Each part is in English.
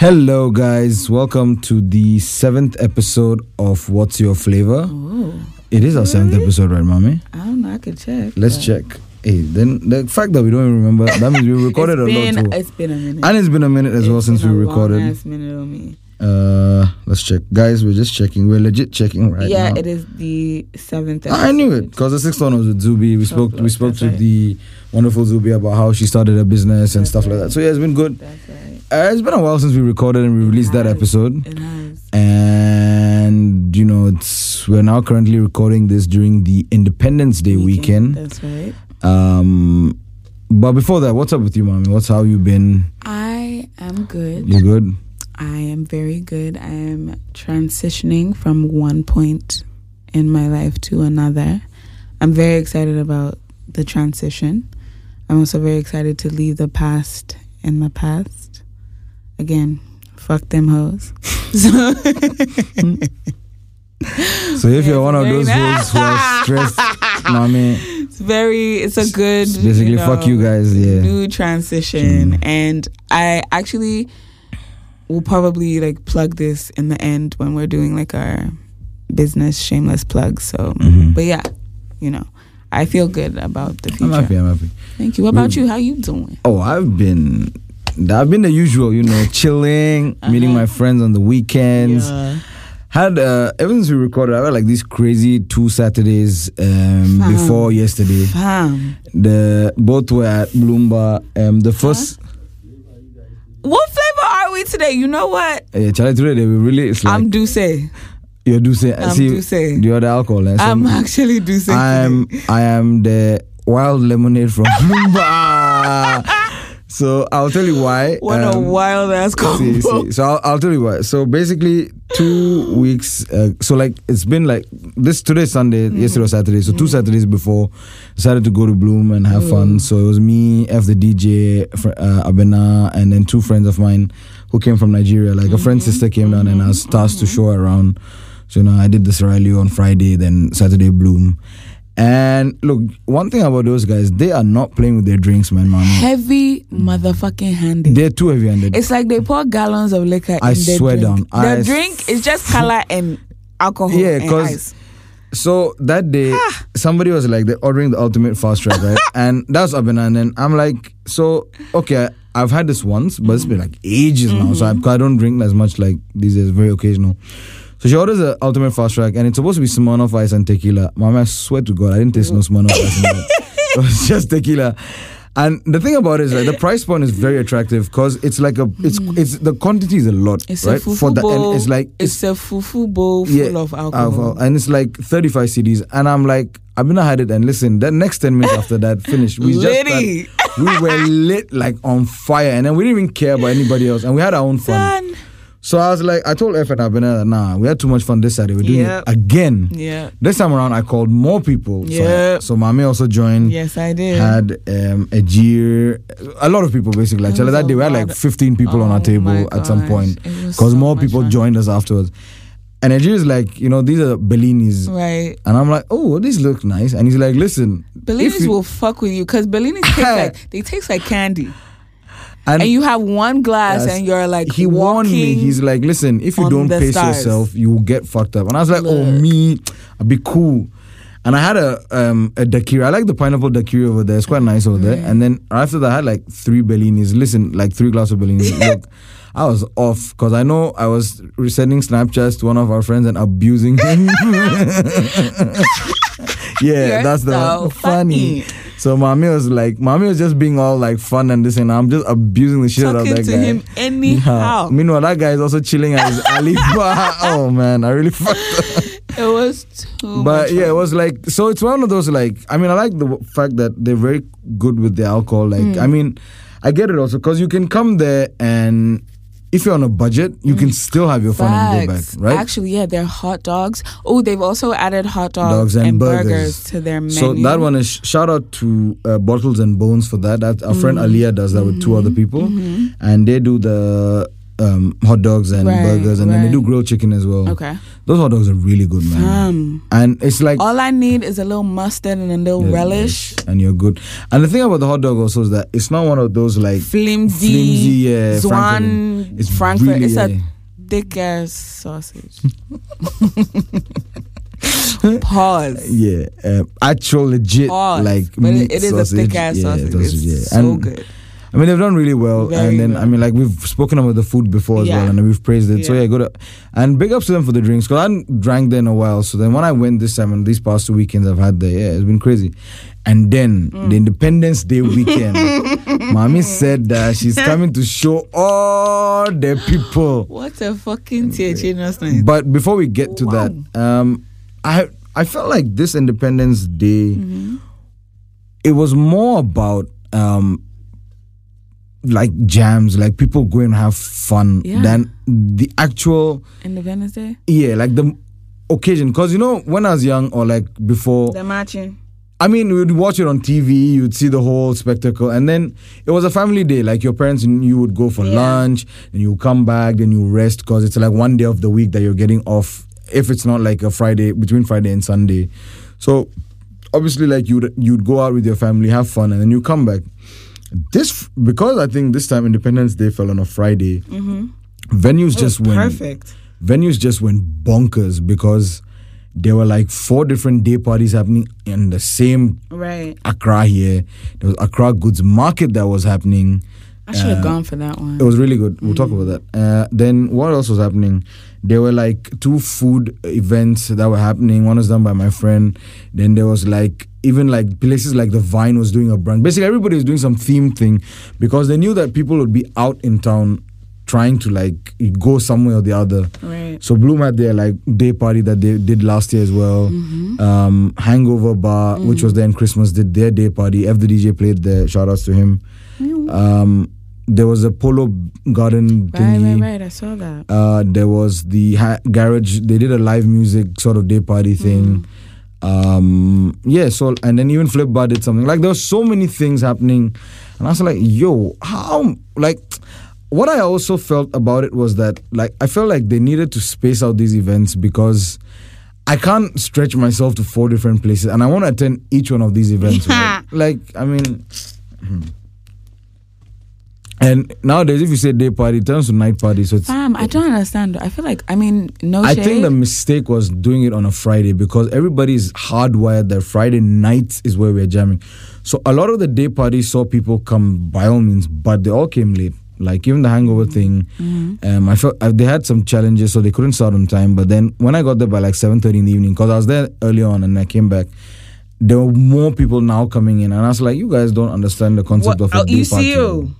Hello, guys. Welcome to the seventh episode of What's Your Flavor. Oh, It is our seventh episode, right, mommy? I don't know. I can check. Let's but check. Hey, then the fact that we don't even remember that means we recorded a been, lot too, It's been a minute. and it's been a minute as well since we been a recorded. minute on me. Uh, let's check, guys. We're just checking. We're legit checking right yeah, now. it is the seventh. I knew it because the sixth one was with Zubi. We spoke. We spoke to right. the wonderful Zubi about how she started her business and That's stuff like that. So yeah, it's been good. That's right. Uh, it's been a while since we recorded and we released that episode. It has. and you know it's we're now currently recording this during the independence day weekend, That's right. um but before that what's up with you mommy what's how you been I am good. you good I am very good. I am transitioning from one point in my life to another. I'm very excited about the transition. I'm also very excited to leave the past in the past. Again, fuck them hoes. So so if you're one of those fools who are stressed mommy it's very it's a good it's basically know, fuck you guys yeah new transition Mm. and i actually will probably like plug this in the end when we're doing like our business shameless plug so Mhm. but yeah you know i feel good about the future. i'm happy i'm happy thank you what about Mm. you how you doing oh i've been i've been the usual you know chilling meeting Uh-huh. my friends on the weekends yeah. had uh ever since we recorded i had like these crazy two saturdays um before yesterday Fam. The both were at Bloom Bar. Um, the first, what flavor are we today you know what uh, Charlie today they were really. It's like i'm Duce. you do say. I'm see, Duce. You're the alcohol. eh, so i'm actually Duce. I'm. I am the wild lemonade from Bloom Bar. So I'll tell you why. what a um, wild ass combo See, see. So I'll, I'll tell you why. So basically, two weeks. Uh, so like it's been like this today's Sunday, Mm-hmm. yesterday was Saturday. So two Saturdays before, decided to go to Bloom and have fun. So it was me, F the DJ, uh, Abena, and then two friends of mine who came from Nigeria. Like a Mm-hmm. friend's sister came down and I was tasked to show around. So you know, I did this rally on Friday, then Saturday Bloom. And look, one thing about those guys, they are not playing with their drinks, man, man. heavy motherfucking handed They're too heavy-handed. It's like they pour gallons of liquor I in their swear drink. down. The I drink is just color and alcohol. Yeah, because. So that day, somebody was like, they're ordering the ultimate fast track, right? and that's Abena. And then I'm like, so, okay, I've had this once, but it's been like ages now. So mm-hmm. I, I don't drink as much like these days, very occasional. So she orders the ultimate fast track, and it's supposed to be Smirnoff Ice and tequila. Mama, I swear to God, I didn't taste no Smirnoff Ice. in it was just tequila. And the thing about it is, like, the price point is very attractive because it's like a, it's, mm. it's the quantity is a lot, It's right? a fufu For the, bowl. and it's like it's, a fufu bowl full of alcohol. and it's like 35 cedis. And I'm like, I've been had it. And listen, the next 10 minutes after that, finished. We just started- we were lit like on fire, and then we didn't even care about anybody else, and we had our own fun. Son. So I was like, I told F and Abena that nah, we had too much fun this Saturday. We're doing Yep. it again. Yeah. This time around, I called more people. So, Yep. so Mami also joined. Yes, I did. Had um, a jeer, a lot of people basically. Like It Charlie, was that day we had like 15 people on Oh our table my at some point because so more people fun. joined us afterwards. And Nigeria is like, you know, these are Bellinis. Right. And I'm like, oh, these look nice. And he's like, listen, Bellinis you- will fuck with you because Bellinis taste like they taste like candy. And, And you have one glass Yes. and you're like he warned me. He's like, listen, if you don't the pace stars. yourself, you will get fucked up. And I was like, oh, me, I'll be cool. And I had a um a daiquiri. I like the pineapple daiquiri over there. It's quite nice over there. And then after that, I had like three Bellinis. Listen, like three glasses of Bellinis. Look, I was off because I know I was sending Snapchats to one of our friends and abusing him. yeah, You're that's the so one. funny. funny. So mommy was like, mommy was just being all like fun and this, and I'm just abusing the shit out of talking that to guy. him anyhow. Yeah. Meanwhile, that guy is also chilling at his alley. oh man, I really fucked up. It was too But yeah, it was like so. It's one of those like. I mean, I like the fact that they're very good with the alcohol. Like, Hmm. I mean, I get it also because you can come there and if you're on a budget, you can still have your fun and go back. Right? Actually, yeah, they're hot dogs. Oh, they've also added hot Dogs dogs, and burgers. burgers. to their menu. So that one is shout out to uh, Bottles and Bones for that. That our friend Mm-hmm. Aliyah does that with two other people, and they do the um, hot dogs and Right, burgers, and then they do grilled chicken as well. Okay. Those hot dogs are really good, man. Um, And it's like all I need is a little mustard and a little Yeah, relish. yes, and you're good. And the thing about the hot dog also is that it's not one of those like Flimsy, flimsy, yeah, Zwan, Frankfurt. It's Frankfurt. really, it's yeah. a thick ass sausage. Pause. yeah, uh, actual legit Pause. like but meat it, it is sausage. a thick ass yeah, sausage. sausage, It's yeah. so And, good. I mean, they've done really well, Very and then I mean, like we've spoken about the food before as Yeah. well, and we've praised it. So Yeah. yeah, good. And big ups to them for the drinks because I hadn't drank there in a while. So then when I went this time and these past two weekends I've had there, yeah, it's been crazy. And then Mm. the Independence Day weekend, mommy said that she's coming to show all the people. What a fucking teacher's night. But before we get to Wow. that, um, I I felt like this Independence Day, Mm-hmm. it was more about um, like jams, like people going to have fun Yeah. than the actual Independence Day? yeah, like the occasion. Because you know, when I was young or like before, They're marching. I mean, we would watch it on TV, you'd see the whole spectacle, and then it was a family day. Like your parents, and you would go for Yeah. lunch, and you come back, then you rest because it's like one day of the week that you're getting off. If it's not like a Friday between Friday and Sunday, so obviously, like you'd you'd go out with your family, have fun, and then you come back. This because I think this time Independence Day fell on a Friday. Venues oh, just went perfect. venues just went bonkers because there were like four different day parties happening in the same Right. Accra here. There was Accra Goods Market that was happening. I should have Uh, gone for that one. It was really good. We'll talk about that. Uh, then what else was happening? There were like two food events that were happening. One was done by my friend. Then there was like even like places like the Vine was doing a brunch. Basically, everybody was doing some theme thing because they knew that people would be out in town trying to like go somewhere or the other. right. So Bloom had their like day party that they did last year as well. Mm-hmm. Um, Hangover Bar, which was then Christmas, did their day party. F the DJ played there. Shout outs to him. Um, there was a Polo Garden Right, thingy. right, right. I saw that. Uh, there was the ha- garage. They did a live music sort of day party thing. Um, yeah. So and then even Flip Bar did something. Like there were so many things happening, and I was like, "Yo, how?" Like, what I also felt about it was that like I felt like they needed to space out these events because. I can't stretch myself to four different places, and I want to attend each one of these events. right? Like, I mean, hmm. And nowadays, if you say day party, it turns to night party. So it's Fam, I don't understand. I feel like, I mean, no I shade. think the mistake was doing it on a Friday because everybody's hardwired that Friday nights is where we're jamming. So a lot of the day parties saw people come by all means, but they all came late. Like even the hangover thing, um, I felt uh, they had some challenges, so they couldn't start on time. But then when I got there by like seven thirty in the evening, because I was there early on and I came back, there were more people now coming in, and I was like, "You guys don't understand the concept What- of a oh, day party." you.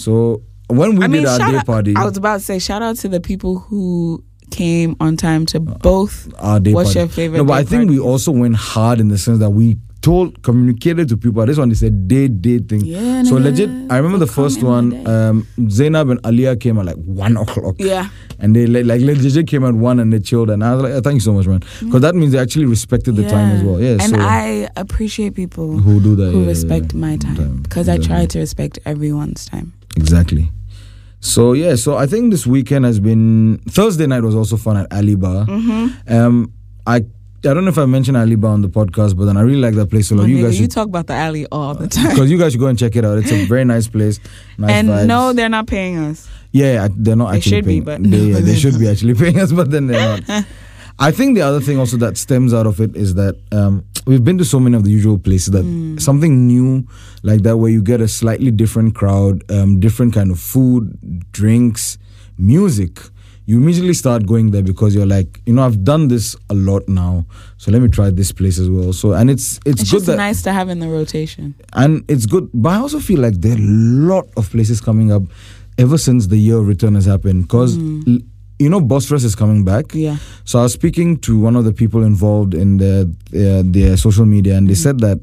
So when we I mean, did our day out, party, I was about to say, shout out to the people who came on time to both. our day What's party. your favorite No, but I think we also went hard in the sense that we told, communicated to people. This one is a day day thing. Yeah, so legit, I remember the first one. Um, Zainab and Aliyah came at like one o'clock. Yeah. And they like, like legit came at one and they chilled. And I was like, oh, thank you so much, man, because that means they actually respected the time as well. Yeah. And so I appreciate people who do that? who yeah, respect yeah, my time because I try to respect everyone's time. Exactly. So yeah, so I think this weekend has been Thursday night was also fun at Ali Bar. Mm-hmm. Um, I I don't know if I mentioned Ali Bar on the podcast, but then I really like that place a lot. You nigga, guys you talk about the alley all the time. because you guys should go and check it out. It's a very nice place. Nice and vibes. no, they're not paying us. yeah, they're not They actually should be, paying. but they, no, yeah, they should be actually paying us, but then they're not. I think the other thing also that stems out of it is that um, we've been to so many of the usual places that Mm. something new like that where you get a slightly different crowd, um, different kind of food, drinks, music. You immediately start going there because you're like, you know, I've done this a lot now, so let me try this place as well. So, and it's it's, It's good just that nice to have in the rotation. and it's good. But I also feel like there are a lot of places coming up ever since the year of return has happened. Because you know, Bosphorus is coming back. Yeah. So I was speaking to one of the people involved in the uh, their social media, and they said that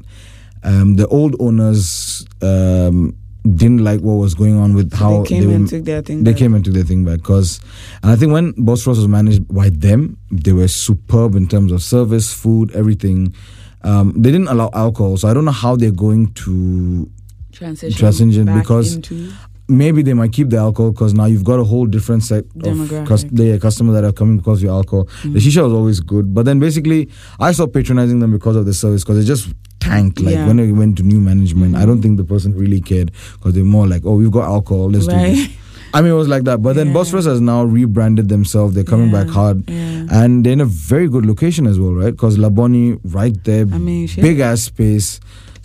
um, the old owners um, didn't like what was going on with how they came were- and took their thing. they back. came and took their thing back because and I think when Bosphorus was managed by them, they were superb in terms of service, food, everything. Um, they didn't allow alcohol, so I don't know how they're going to transition, transition because- into maybe they might keep the alcohol because now you've got a whole different set of cus- the customers that are coming because of your alcohol. The mm. shisha was always good, but then basically I stopped patronizing them because of the service because it just tanked. Like Yeah. when it went to new management, I don't mm. think the person really cared because they're more like, oh, we've got alcohol, let's do Right. this. I mean, it was like that. But then Yeah. Bosphorus has now rebranded themselves. They're coming Yeah, back hard. yeah. And they're in a very good location as well, right? Because Labone, right there, I mean, big ass space.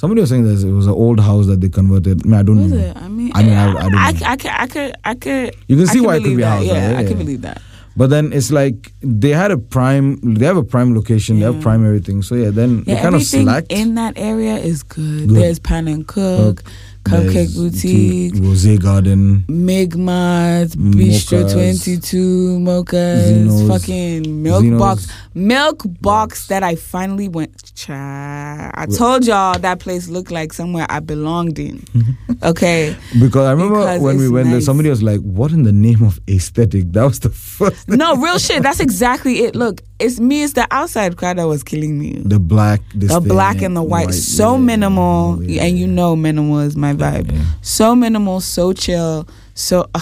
Somebody was saying that it was an old house that they converted. I, mean, I don't Was know. it? I mean, I mean, I- I don't I. I, could, I could, I could. You can I see why it could be a that. house, Yeah, right? I Yeah. can believe that. But then it's like they had a prime, they have a prime location, they have Yeah. prime everything. So yeah, then Yeah, they kind of everything slacked. in that area is good. Good. There's Pan and Cook, Cupcake Boutique, Rose Garden. Migmas, Bistro Mochas. 22, Mochas, Zeno's. fucking Milk Zeno's. Box. Milk Box that I finally went. Cha, I told y'all that place looked like somewhere I belonged in. Okay. Because I remember Because when we went there, somebody was like, "What in the name of aesthetic?" That was the first. thing. No, real shit. That's exactly it. Look, it's me, it's the outside crowd that was killing me. The black, this the thing, black and the white, so yeah, minimal yeah, and you know minimal is my vibe yeah. so minimal so chill so uh,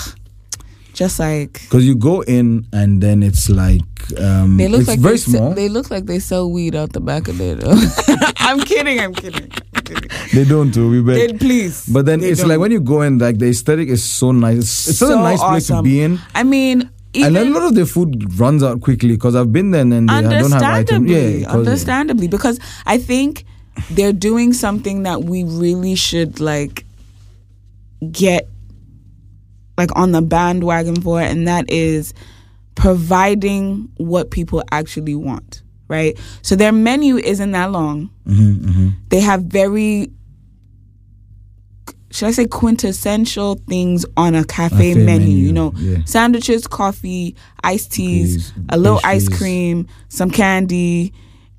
just like Because you go in and then it's like um, they look it's like very they, small. they look like they sell weed out the back of there though. i'm kidding i'm kidding, I'm kidding. They don't do we They- please But then it's don't. like when you go in, like the aesthetic is so nice. It's, it's such a So nice place to be in. i mean even and a lot of the food runs out quickly because I've been there and then they don't have items. understandably Yeah, understandably because i think they're doing something that we really should like get like on the bandwagon for and that is providing what people actually want right so their menu isn't that long Mhm, mhm. they have very should I say quintessential things on a cafe, Cafe menu, menu, You know, yeah. sandwiches, coffee, iced teas, a little ice cream, some candy,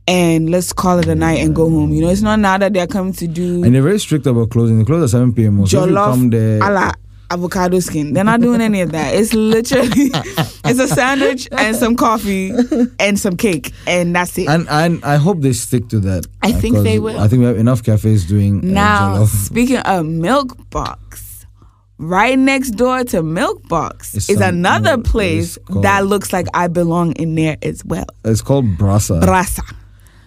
and let's call it a night and go home. You know, it's not now that they're coming to do And they're very strict about closing. They close at 7 p.m. So if you come there, a la avocado skin. They're not doing any of that. It's literally it's a sandwich and some coffee and some cake, and that's it. and and I hope they stick to that. I think they will. I think we have enough cafes doing uh, Now, jollof. speaking of Milk Box, right next door to Milk Box It's is another no, place called- that looks like I belong in there as well. It's called Brasa. Brasa.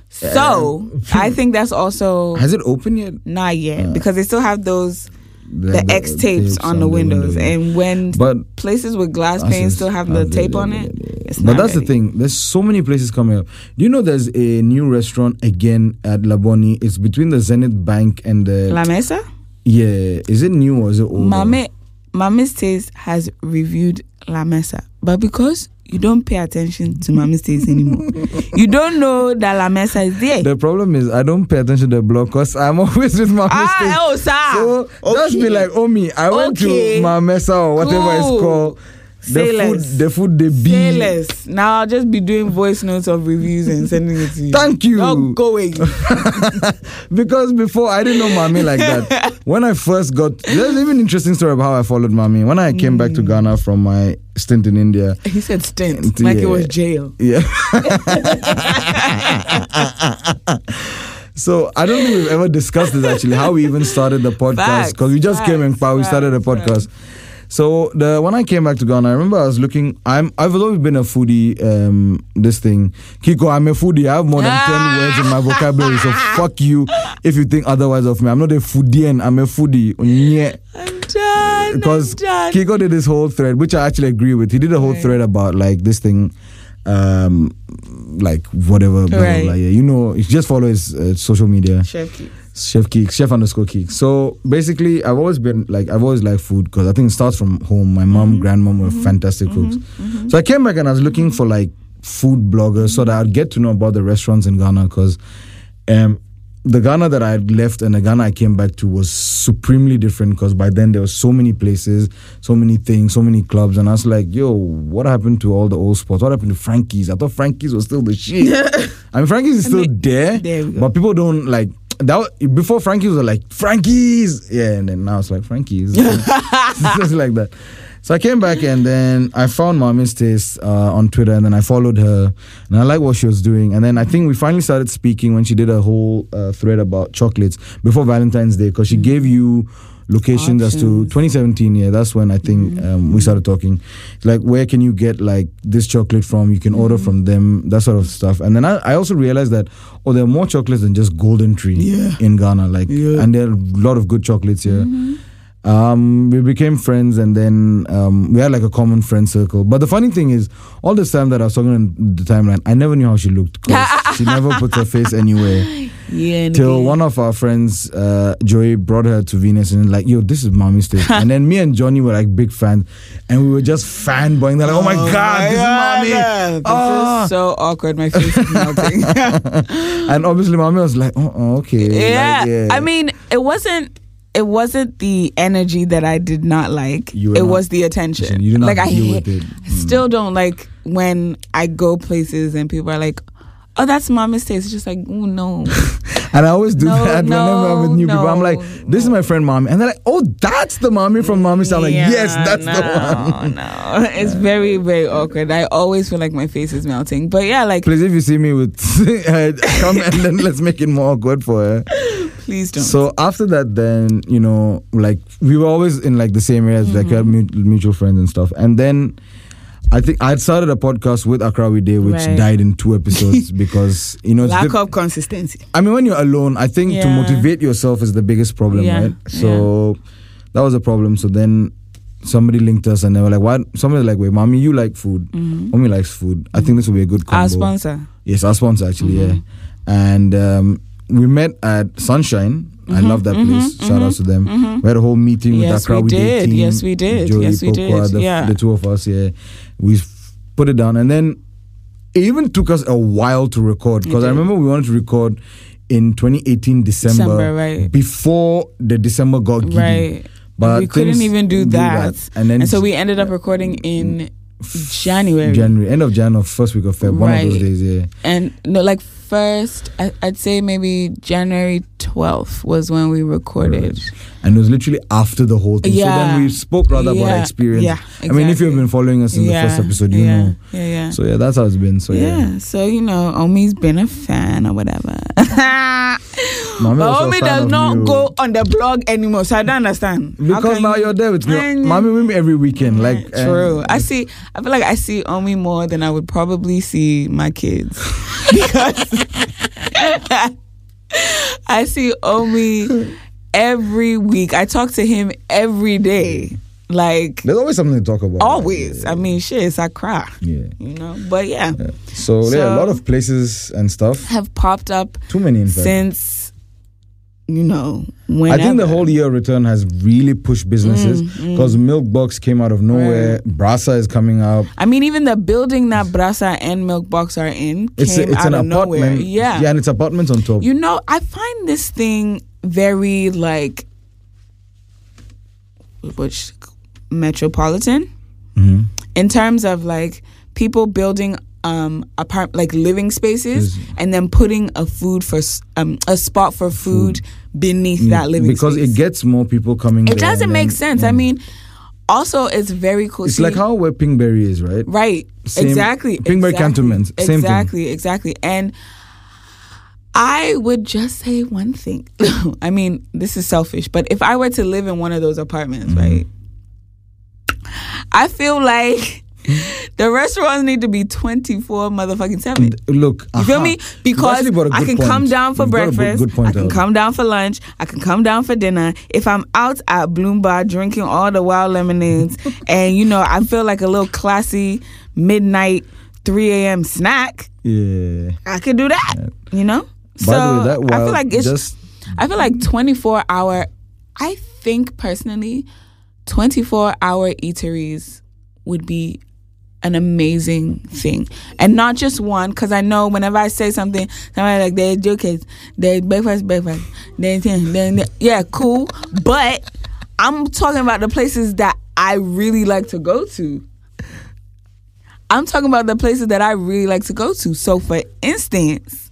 So I think that's also Has it opened yet? not yet because they still have those the, The- X tapes on the window, windows, yeah. and when But places with glass panes still have the tape on it. It's But that's ready. the thing. There's so many places coming up. Do you know there's a new restaurant again at Labone? It's between the Zenith Bank and the La Mesa. yeah. Is it new or is it old? Mame Mami's Taste has reviewed La Mesa, but because you don't pay attention to Mami's Taste anymore, you don't know that La Mesa is there. The problem is I don't pay attention to the blog because I'm always with my ah, mistakes. oh, sir. So just be like, oh me, I went to my mesa or whatever Cool. it's called. The Say food, less. the food they be. Say less. Now I'll just be doing voice notes of reviews and sending it to you. Thank you. Not going. because before I didn't know mommy like that. when I first got, there's even an interesting story about how I followed mommy. When I came back to Mm. Ghana from my stint in India, he said stint, like it was jail. yeah. so I don't think we've ever discussed this actually, how we even started the podcast because we just came and facts, we started a facts, podcast. So the when I came back to Ghana, I remember I was looking. I'm I've always been a foodie. Um, this thing, Kiko, I'm a foodie. I have more than ten words in my vocabulary. So fuck you if you think otherwise of me. I'm not a foodie. and I'm a foodie. Yeah. I'm done. Because Kiko did this whole thread, which I actually agree with. He did a whole Right. thread about like this thing, um, like whatever, blah, blah, Right. blah. Yeah, you know, just follow his uh, social media, Keith. Chef Geek, Chef underscore Geek. So basically, I've always been like, I've always liked food because I think it starts from home. My mom, Mm-hmm. grandmom were fantastic cooks. So I came back and I was looking for like food bloggers so that I'd get to know about the restaurants in Ghana because um, the Ghana that I had left and the Ghana I came back to was supremely different because by then there were so many places, so many things, so many clubs, and I was like, "Yo, what happened to all the old spots? What happened to Frankie's? I thought Frankie's was still the shit. I mean, Frankie's is still mean, there, there but people don't like that. was- Before Frankie's was like Frankie's, yeah, and then now it's like Frankie's, it's just like that. So I came back and then I found Mommy's Taste uh, on Twitter and then I followed her and I liked what she was doing. And then I think we finally started speaking when she did a whole uh, thread about chocolates before Valentine's Day because she gave you locations as to 2017. Yeah, that's when I think mm. um, we started talking. Like, where can you get like this chocolate from? You can mm. order from them, that sort of stuff. And then I, I also realized that oh, there are more chocolates than just Golden Tree Yeah. in Ghana. Like, Yeah. and there are a lot of good chocolates here. Mm-hmm. Um, we became friends, and then um, we had like a common friend circle. But the funny thing is, all this time that I was talking on the timeline, I never knew how she looked. she never put her face anywhere. Yeah. Till one of our friends, uh, Joey, brought her to Venus and like, yo, this is mommy's taste. and then me and Johnny were like big fans, and we were just fanboying. They're like, oh my god, this is mommy. This Ah. is so awkward. My face is melting. and obviously, mommy was like, oh, oh, okay. yeah. Like, yeah. I mean, it wasn't. It wasn't the energy that I did not like. You It not- was the attention. you did not like I deal hate- with it. I still don't like when I go places and people are like, "Oh, that's mommy's taste." It's just like, oh no. And I always do No, that whenever I'm with new people. I'm like, this is my friend mommy. And they're like, oh, that's the mommy from mommy's town. I'm like, Yeah, yes, that's no, the one. No, it's very, very awkward. I always feel like my face is melting. But yeah, like, Please, if you see me with, come and then let's make it more awkward for her. please don't. So after that, then you know, like we were always in like the same areas, like we had Mm-hmm. mutual friends and stuff. And then I think I had started a podcast with Accra We Day, which Right. died in two episodes because you know, Lack diff- of consistency. I mean, when you're alone, I think to motivate yourself is the biggest problem, Yeah, right? So that was a problem. So then somebody linked us, and they were like, "What?" Somebody was like, "Wait, mommy, you like food? Mommy likes food. I think this will be a good combo." Mm-hmm. Our sponsor. Yes, our sponsor actually, Mm-hmm. yeah. And um, we met at Sunshine. I love that mm-hmm, place. Shout out mm-hmm, to them. Mm-hmm. We had a whole meeting with Mm-hmm. Yes, Accra we We did. team. Yes, we did. Joey, Yes, we Pokwa, did. The, Yeah. the two of us. Yeah, we put it down, and then it even took us a while to record because I remember we wanted to record in 2018 December, December, right. before the December got giddy. Right. But we couldn't even do, that. and then so we ended up uh, recording in January. January, end of January, first week of Feb, one of those days. Yeah. and no, like first, I, I'd say maybe January 12th was when we recorded. And it was literally after the whole thing. So then we spoke rather about our Yeah. experience. Yeah, I mean, if you've been following us in yeah, the first episode, you yeah, know. Yeah, yeah. So yeah, that's how it's been. So yeah. yeah, so you know, Omi's been a fan or whatever. Mommy but Omi does not you. go on the blog anymore, so I don't understand. Because now you- you're there with me. Mommy with me every weekend. Like True. Um, I see. I feel like I see Omi more than I would probably see my kids because I see Omi every week. I talk to him every day. Like there's always something to talk about. always. I mean, shit, it's a cry. Yeah. You know. But yeah, So, yeah, a lot of places and stuff. have popped up Too many in fact. since you know I think the whole year return has really pushed businesses Mm, because Milk Box came out of nowhere. Brasa is coming up. I mean, even the building that Brasa and Milk Box are in It's came it's out an of apartment. nowhere. Yeah. yeah, and it's apartments on top. You know, I find this thing very like which metropolitan Mhm. in terms of like people building um apart like living spaces and then putting a food for um a spot for food, beneath that living because space. it gets more people coming. it doesn't make then- sense. I mean, also it's very cool. It's See, like how where Pinkberry is, right? Right. Same- exactly. Pinkberry exactly, Cantonment, same thing. Exactly. Exactly. And I would just say one thing. I mean, this is selfish, but if I were to live in one of those apartments, Mm-hmm. right? I feel like the restaurants need to be 24 motherfucking 7. Look, You feel me? Because actually brought a I can point. come down for You've brought a good- breakfast. I can out. come down for lunch. I can come down for dinner. If I'm out at Bloom Bar drinking all the wild lemonades, and you know I feel like a little classy midnight 3 a.m. snack, Yeah. I could do that. You know. By so way, that I feel like it's. just I feel like 24 hour. I think personally, 24 hour eateries would be an amazing thing, and not just one. Because I know whenever I say something, somebody like there's jokers, there's breakfast, breakfast, then then yeah, cool. But I'm talking about the places that I really like to go to. I'm talking about the places that I really like to go to. So, for instance,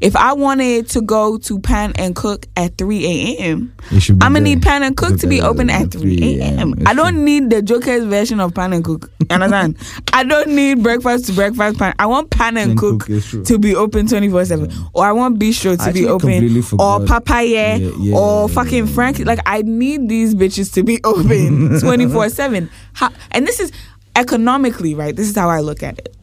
If I wanted to go to Pan and Cook at 3 a.m., You should be I'm gonna there. need Pan and Cook to be open at 3 a.m. I don't true. need the Joker's version of Pan and Cook. Understand? I don't need breakfast to breakfast pan. I want Pan and, And Cook, Cook, to be open 24 7. Or I want Bistro to I be open. Or. Papaya. Yeah, yeah, or fucking yeah. Frank. Like, I need these bitches to be open 24 7. And this is economically, right? This is how I look at it.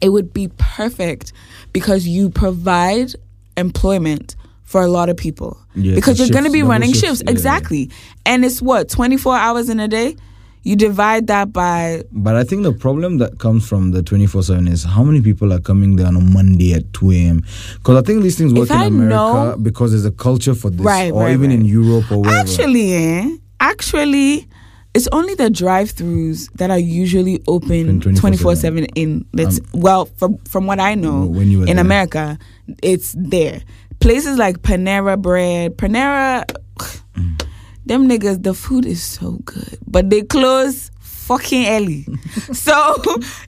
It would be perfect because you provide employment for a lot of people. Yeah, because you're going to be running shifts, shifts. yeah. Exactly. And it's what, 24 hours in a day? You divide that by But I think the problem that comes from the 24 7 is how many people are coming there on a Monday at 2 a.m. Because I think these things work If in I America know- because there's a culture for this, Right, or right, even right. in Europe or wherever. Actually, eh? Actually, it's only the drive-throughs that are usually open Open 24/7 in let's um, well from from what I know when you in there. America, it's there. Places like Panera Bread, Panera them niggas the food is so good, but they close fucking early. so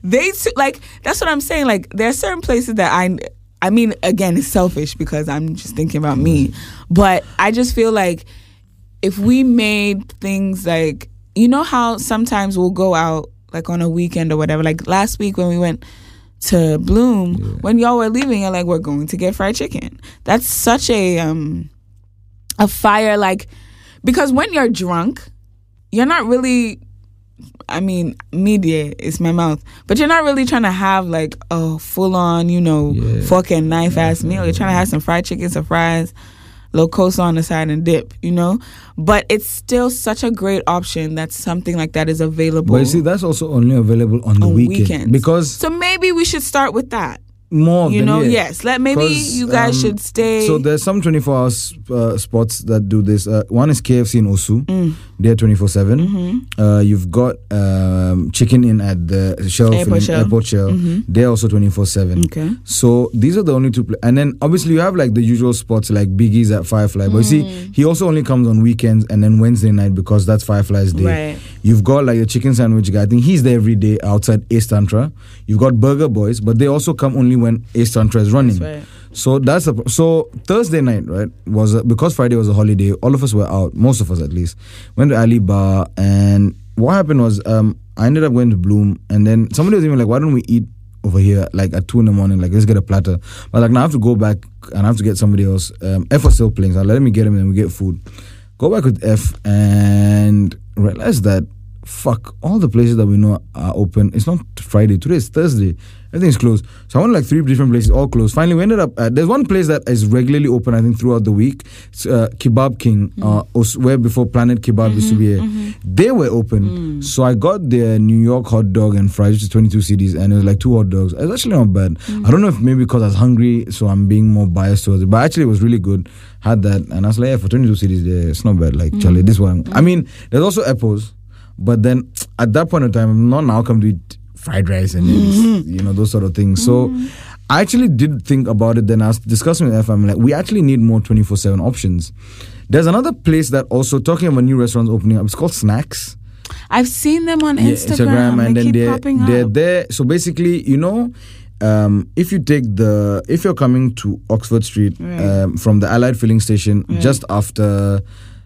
they t- like that's what I'm saying like there are certain places that I I mean again it's selfish because I'm just thinking about me, but I just feel like if we made things like you know how sometimes we'll go out like on a weekend or whatever? Like last week when we went to bloom when y'all were leaving you're like we're going to get fried chicken. That's such a um a fire like because when you're drunk you're not really I mean, media is my mouth, but you're not really trying to have like a full on, you know, Yeah. fork and knife ass meal. You're trying to have some fried chicken, some fries, little coleslaw on the side, and dip, you know. But it's still such a great option that something like that is available. But you see, that's also only available on the On weekend. weekends. Because so maybe we should start with that. More You know, yes. Let maybe you guys um, should stay. So there's some 24 hour uh, spots that do this. Uh, one is KFC in Osu. Mm. They're 24 7. Mm-hmm. Uh, you've got um, Chicken in at the shelf Airport filling- Shell. Airport Shell. Mhm. They're also 24 7. okay. So these are the only two. Pla- and then obviously you have like the usual spots like Biggie's at Firefly. But you see, Mm. he also only comes on weekends and then Wednesday night because that's Firefly's day. Right. You've got like a chicken sandwich guy. I think he's there every day outside Ace Tantra. You've got Burger Boys, but they also come only when Ace Tantra is running. That's right. So that's a, so Thursday night, right? Was a, because Friday was a holiday. All of us were out, most of us at least. Went to Ali Bar, and what happened was um, I ended up going to Bloom, and then somebody was even like, "Why don't we eat over here like at two in the morning? Like let's get a platter." But like now I have to go back and I have to get somebody else. Um, F was still playing, so I let me get him, and we get food. Go back with F and realize that fuck all the places that we know are open. It's not Friday. Today is Thursday. Everything's closed. So I went like three different places, all closed. Finally, we ended up. At, there's one place that is regularly open. I think throughout the week. It's uh, Kebab King, mm-hmm. uh, where before Planet Kebab used to be. here. Mm-hmm. Mm-hmm. They were open. Mm. So I got their New York hot dog and fries, which is 22 cedis, and it was like two hot dogs. It's actually not bad. Mm. I don't know if maybe because I was hungry, so I'm being more biased towards it. But actually, it was really good. Had that, and I was like, yeah, for 22 cedis, yeah, it's not bad. Like, Charlie, mm. this one. I mean, there's also apples. But then at that point in time, I'm not now come to eat fried rice and eggs, you know, those sort of things. So I actually did think about it. Then I was discussing with FM, like, we actually need more 24 7 options. There's another place that also, talking about new restaurants opening up, it's called Snacks. I've seen them on Yeah, Instagram. and they then they're, popping they're there. So basically, you know, um, if you take the, if you're coming to Oxford Street Right. um, from the Allied filling station Right. just after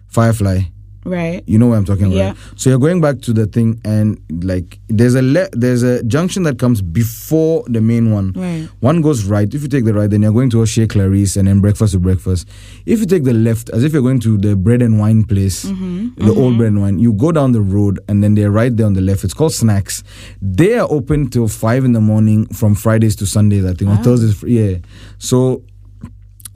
Firefly, Right. you know what I'm talking about. Yeah. So you're going back to the thing, and like there's a le- there's a junction that comes before the main one. Right. One goes right. If you take the right, then you're going to Shea Clarice and then breakfast to breakfast. If you take the left, as if you're going to the bread and wine place, Mm-hmm. the old bread and wine, you go down the road and then they're right there on the left. It's called Snacks. They are open till five in the morning from Fridays to Sundays. I think on Wow. Thursdays. Yeah. So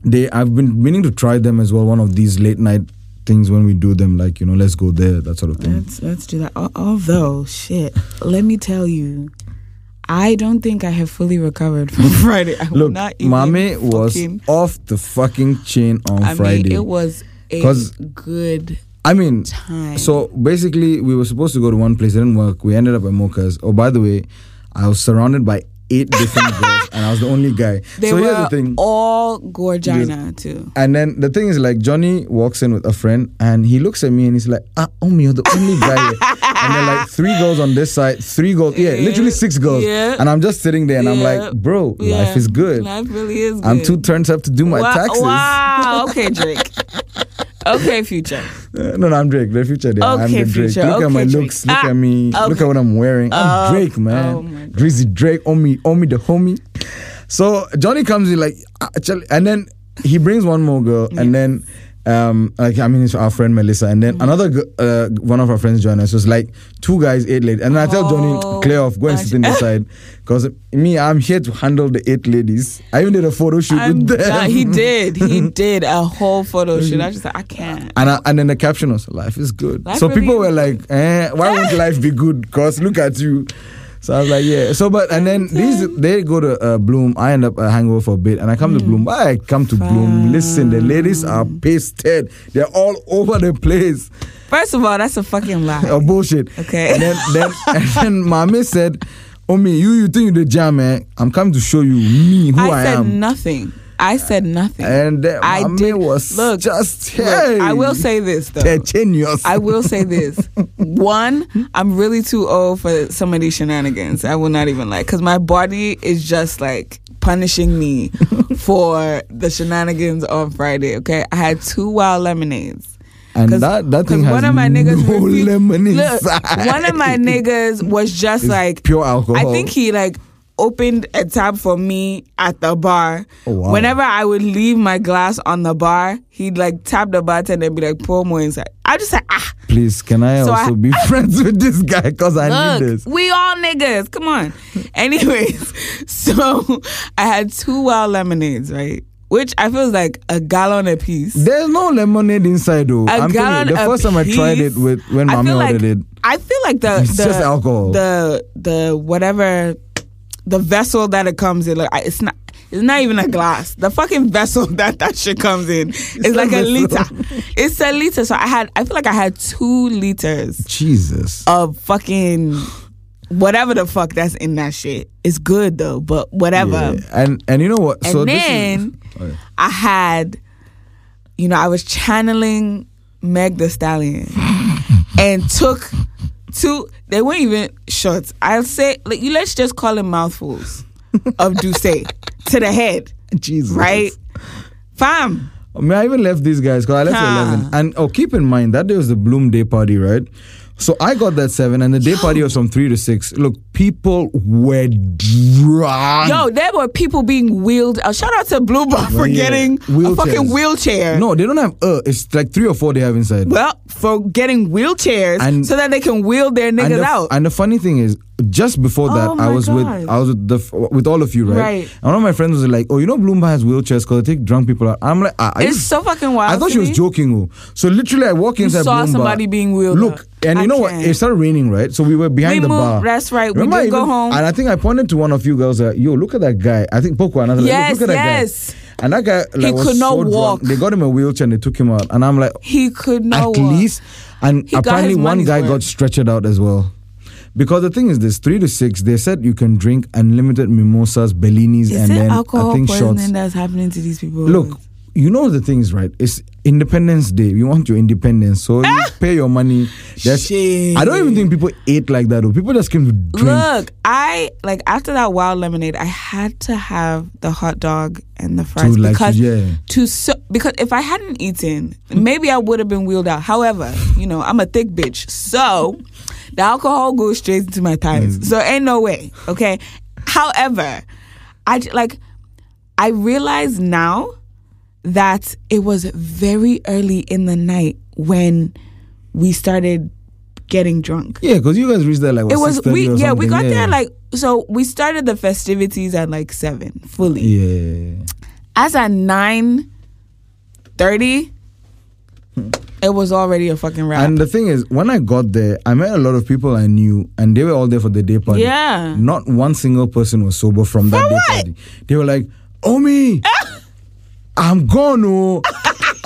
they I've been meaning to try them as well. One of these late night things when we do them, like you know, let's go there, that sort of thing. Let's let's do that. Although, shit, let me tell you, I don't think I have fully recovered from Friday. I will Look, not even Mame was off the fucking chain on I Friday. mean, it was a good I mean, time. so basically, we were supposed to go to one place, it didn't work. We ended up at Mocha's. Oh, by the way, I was surrounded by eight different girls, and I was the only guy. they so were here's the thing. all Gorgina too. And then the thing is, like, Johnny walks in with a friend and he looks at me and he's like, Ah, Omi, you're the only guy here. and then like three girls on this side, three girls, yeah, literally six girls, Yeah. and I'm just sitting there and I'm like, bro, Yeah. life is good. Life really is good. I'm too turned up to do my wow, taxes. Wow. Okay, Drake. Okay, future. Uh, no, no, I'm Drake. The future. I'm Okay, the Drake. future. Look at my Drake. looks. Look Ah, at me. Look at what I'm wearing. I'm Oh, Drake, man. oh. Drizzy Drake, on me, on me, the homie. So Johnny comes in like, actually, and then he brings one more girl, and then. Um, like I mean, it's our friend Melissa, and Mm-hmm. then another uh, one of our friends joined us. So it's like two guys, eight ladies, and then I tell Oh, Johnny, clear off, go and sit in the side, because me, I'm here to handle the eight ladies. I even did a photo shoot I'm with them. done. He did. He did a whole photo shoot. I just said, I can't. And I, and then the caption was "Life is good." Life so really people were like, eh, "Why won't life be good?" Cause look at you. So I was like, "Yeah." So but and then these they go to uh, Bloom. I end up uh, hangover for a bit, and I come to Bloom. I come to Bloom. Listen, the ladies are pasted. They're all over the place. First of all, that's a fucking lie. Oh bullshit. Okay. And then then and then Mami said, "Omi, you you think you the jam? Eh? I'm coming to show you me who I, I said am." nothing. I said nothing. and then I did- was look, just Look, hey. I will say this though. genius. I will say this. One, I'm really too old for some of these shenanigans. I will not even lie. Because my body is just like punishing me for the shenanigans on Friday, okay? I had two wild lemonades. And that, that thing has one of my niggas no refused- lemon Look, inside. one of my niggas was just It's like pure alcohol. I think he like opened a tab for me at the bar. Oh, wow. Whenever I would leave my glass on the bar, he'd like tap the bartender and be like, pour more inside. I just like, ah, Please, can I So also I- be friends with this guy? Because I need look, this. we all niggas. Come on. Anyways, so I had two wild lemonades, right? Which I feel is like a gallon a piece. There's no lemonade inside though. A I'm telling gallon you, the first time I tried it with when I mommy like ordered it. I feel like the It's the, just alcohol. The the whatever the vessel that it comes in, like it's not. It's not even a glass. The fucking vessel that that shit comes in is like a liter. It's a liter. So I had. I feel like I had two liters Jesus. of fucking whatever the fuck that's in that shit. It's good though, but whatever. Yeah. And and you know what? And so then this is, oh, yeah. I had, you know, I was channeling Meg the Stallion and took two, they weren't even shots. I'll say, like, you let's just call them mouthfuls of Douce to the head, Jesus. right? Fam. I mean, I even left these guys because I left Huh. at 11. And oh, keep in mind, that day was the Bloom Day party, right? So I got that 7, and the day party was from 3 to 6. Look, people were drunk. Yo, there were people being wheeled. Uh, shout out to Bloom Bar for yeah. getting a fucking wheelchair. No, they don't have uh. It's like three or four they have inside. Well, for getting wheelchairs And- so that they can wheel their and the, out. and the funny thing is, just before that, Oh I was God. with I was with the with all of you, right? Right. And one of my friends was like, "Oh, you know, Bloom Bar has wheelchairs because they take drunk people out." I'm like, ah, you- it's so fucking wild. I thought she was joking. Oh. So literally, I walk You inside. saw Bloom somebody being wheeled Look, out. And I you know what? It started raining, right? So we were behind We the moved- bar. that's right. We Remember did I go home. And I think I pointed to one of you girls. Like, Yo, look at that guy. I think Poco. And I was like, Yes, look at that yes. guy. And that guy like, He was could not so drunk. walk. They got him a wheelchair and they took him out. And I'm like, He could not at walk. least. And He apparently, one guy worth. got stretchered out as well. Because the thing is, this three to six, they said you can drink unlimited mimosas, Bellinis, Is and then I think shots. that's happening to these people? Look, you know the things, right? It's Independence Day. You want your independence, so you pay your money. There's, Shit. I don't even think people ate like that. Though. People just came to drink. Look, I like after that wild lemonade, I had to have the hot dog and the fries To, like, because yeah. to so because if I hadn't eaten, maybe I would have been wheeled out. However, you know, I'm a thick bitch, so the alcohol goes straight into my thighs. Mm. So ain't no way. Okay. However, I like I realize now that it was very early in the night when we started getting drunk Yeah, because you guys reached there like what, it was we yeah we got yeah. there like so we started the festivities at like seven fully yeah. as at nine thirty it was already a fucking wrap And the thing is, when I got there, I met a lot of people I knew, and they were all there for the day party. Yeah. Not one single person was sober from that For day what? party. They were like, "Omi, ah! I'm gone, oh."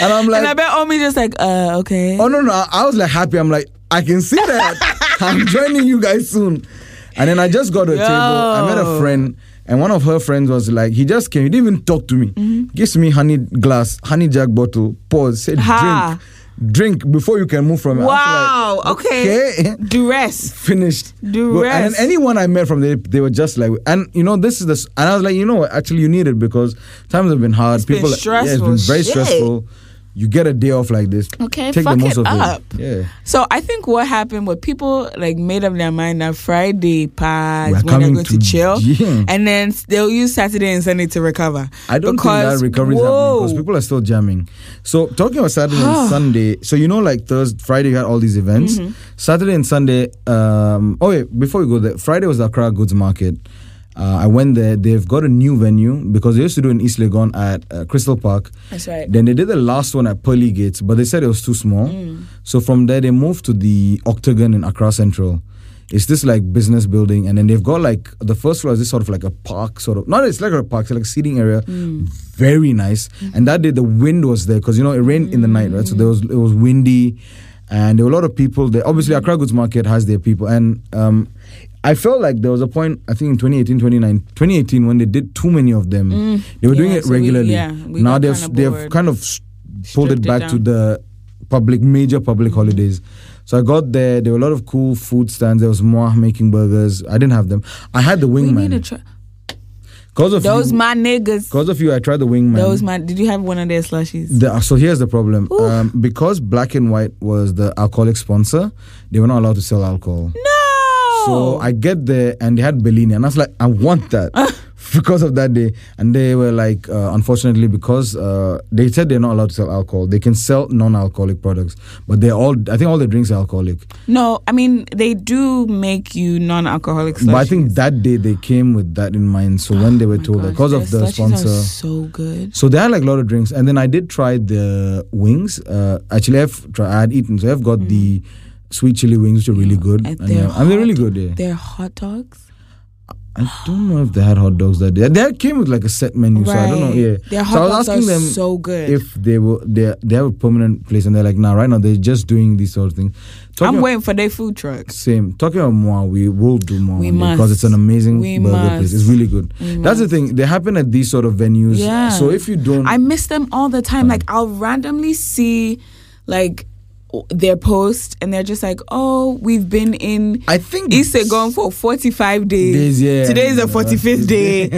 and I'm like, and I bet Omi just like uh okay Oh no no! I- I was like happy. I'm like, I can see that. I'm joining you guys soon. And then I just got to a Yo. table. I met a friend, and one of her friends was like, he just came. He didn't even talk to me. Mm-hmm. Gives me honey glass, honey jack bottle. Pause. Said Ha. drink. Drink before you can move from it. Wow. like, okay. okay. Duress. finished. Do Well, And anyone I met from there, they were just like, and you know, this is the, s- and I was like, you know what, actually, you need it because times have been hard. It's been People, yeah, it's been very Shit. stressful. You get a day off like this. Okay, take fuck the most it of up. it. Yeah. So I think what happened was people like made up their mind that Friday pass when they're going to, to chill, and then they'll use Saturday and Sunday to recover. I don't Because- think that recovery is happening because people are still jamming. So talking about Saturday and Sunday, so you know, like Thursday, Friday, had all these events. Mm-hmm. Saturday and Sunday. Um, oh wait, before we go there, Friday was the Accra Goods Market. Uh, I went there. They've got a new venue because they used to do in East Legon at uh, Crystal Park. That's right. Then they did the last one at Pearly Gates, but they said it was too small. Mm. So from there, they moved to the Octagon in Accra Central. It's this like business building, and then they've got like the first floor is this sort of like a park, sort of. Not it's like a park, it's like a seating area, Mm. very nice. And that day the wind was there because you know it rained in the night, right? So there was it was windy, and there were a lot of people there. Obviously, Accra Goods Market has their people, and um, I felt like there was a point I think in 2018, 2019, 2018 when they did too many of them. They were doing Mm. Yeah, it so we- regularly. yeah, we now they've kinda they've kind of pulled it Stripped it back to the public major public holidays. So I got there. There were a lot of cool food stands. There was more making burgers. I didn't have them. I had the We need to wingman. try Because of those you, my niggas. because of you, I tried the wingman. Those my. Did you have one of their slushies? The- so here's the problem. Um, because Black and White was the alcoholic sponsor, they were not allowed to sell alcohol. No. So I get there and they had Bellini, and I was like, I want that because of that day. And they were like, uh, unfortunately, because uh, they said they're not allowed to sell alcohol, they can sell non-alcoholic products, but they're all. I think all the drinks are alcoholic. no, I mean they do make you non-alcoholic slushies. But I think that day they came with that in mind. So when they were Oh told gosh, because of the sponsor. so good. So they had like a lot of drinks, and then I did try the wings. Uh, actually, I've tried, I had eaten, so I've got the sweet chili wings, which are really good. And And, they're yeah, and they're really good. Yeah. They're hot dogs. I don't know if they had hot dogs that day. They came with like a set menu, so I don't know. Yeah. Their so hot I was dogs asking are them so good. if they were they they have a permanent place, and they're like, nah, right now they're just doing these sort of things. I'm Talking waiting for their food truck. Same. Talking about more, we will do more We on it because it's an amazing We burger must. place. It's really good. We That's the thing. They happen at these sort of venues. Yeah. So if you don't, I miss them all the time. Uh-huh. Like I'll randomly see like their post and they're just like, "Oh, we've been in I think Easter gone for 45 days. Days, yeah. Today is the Uh, 45th day.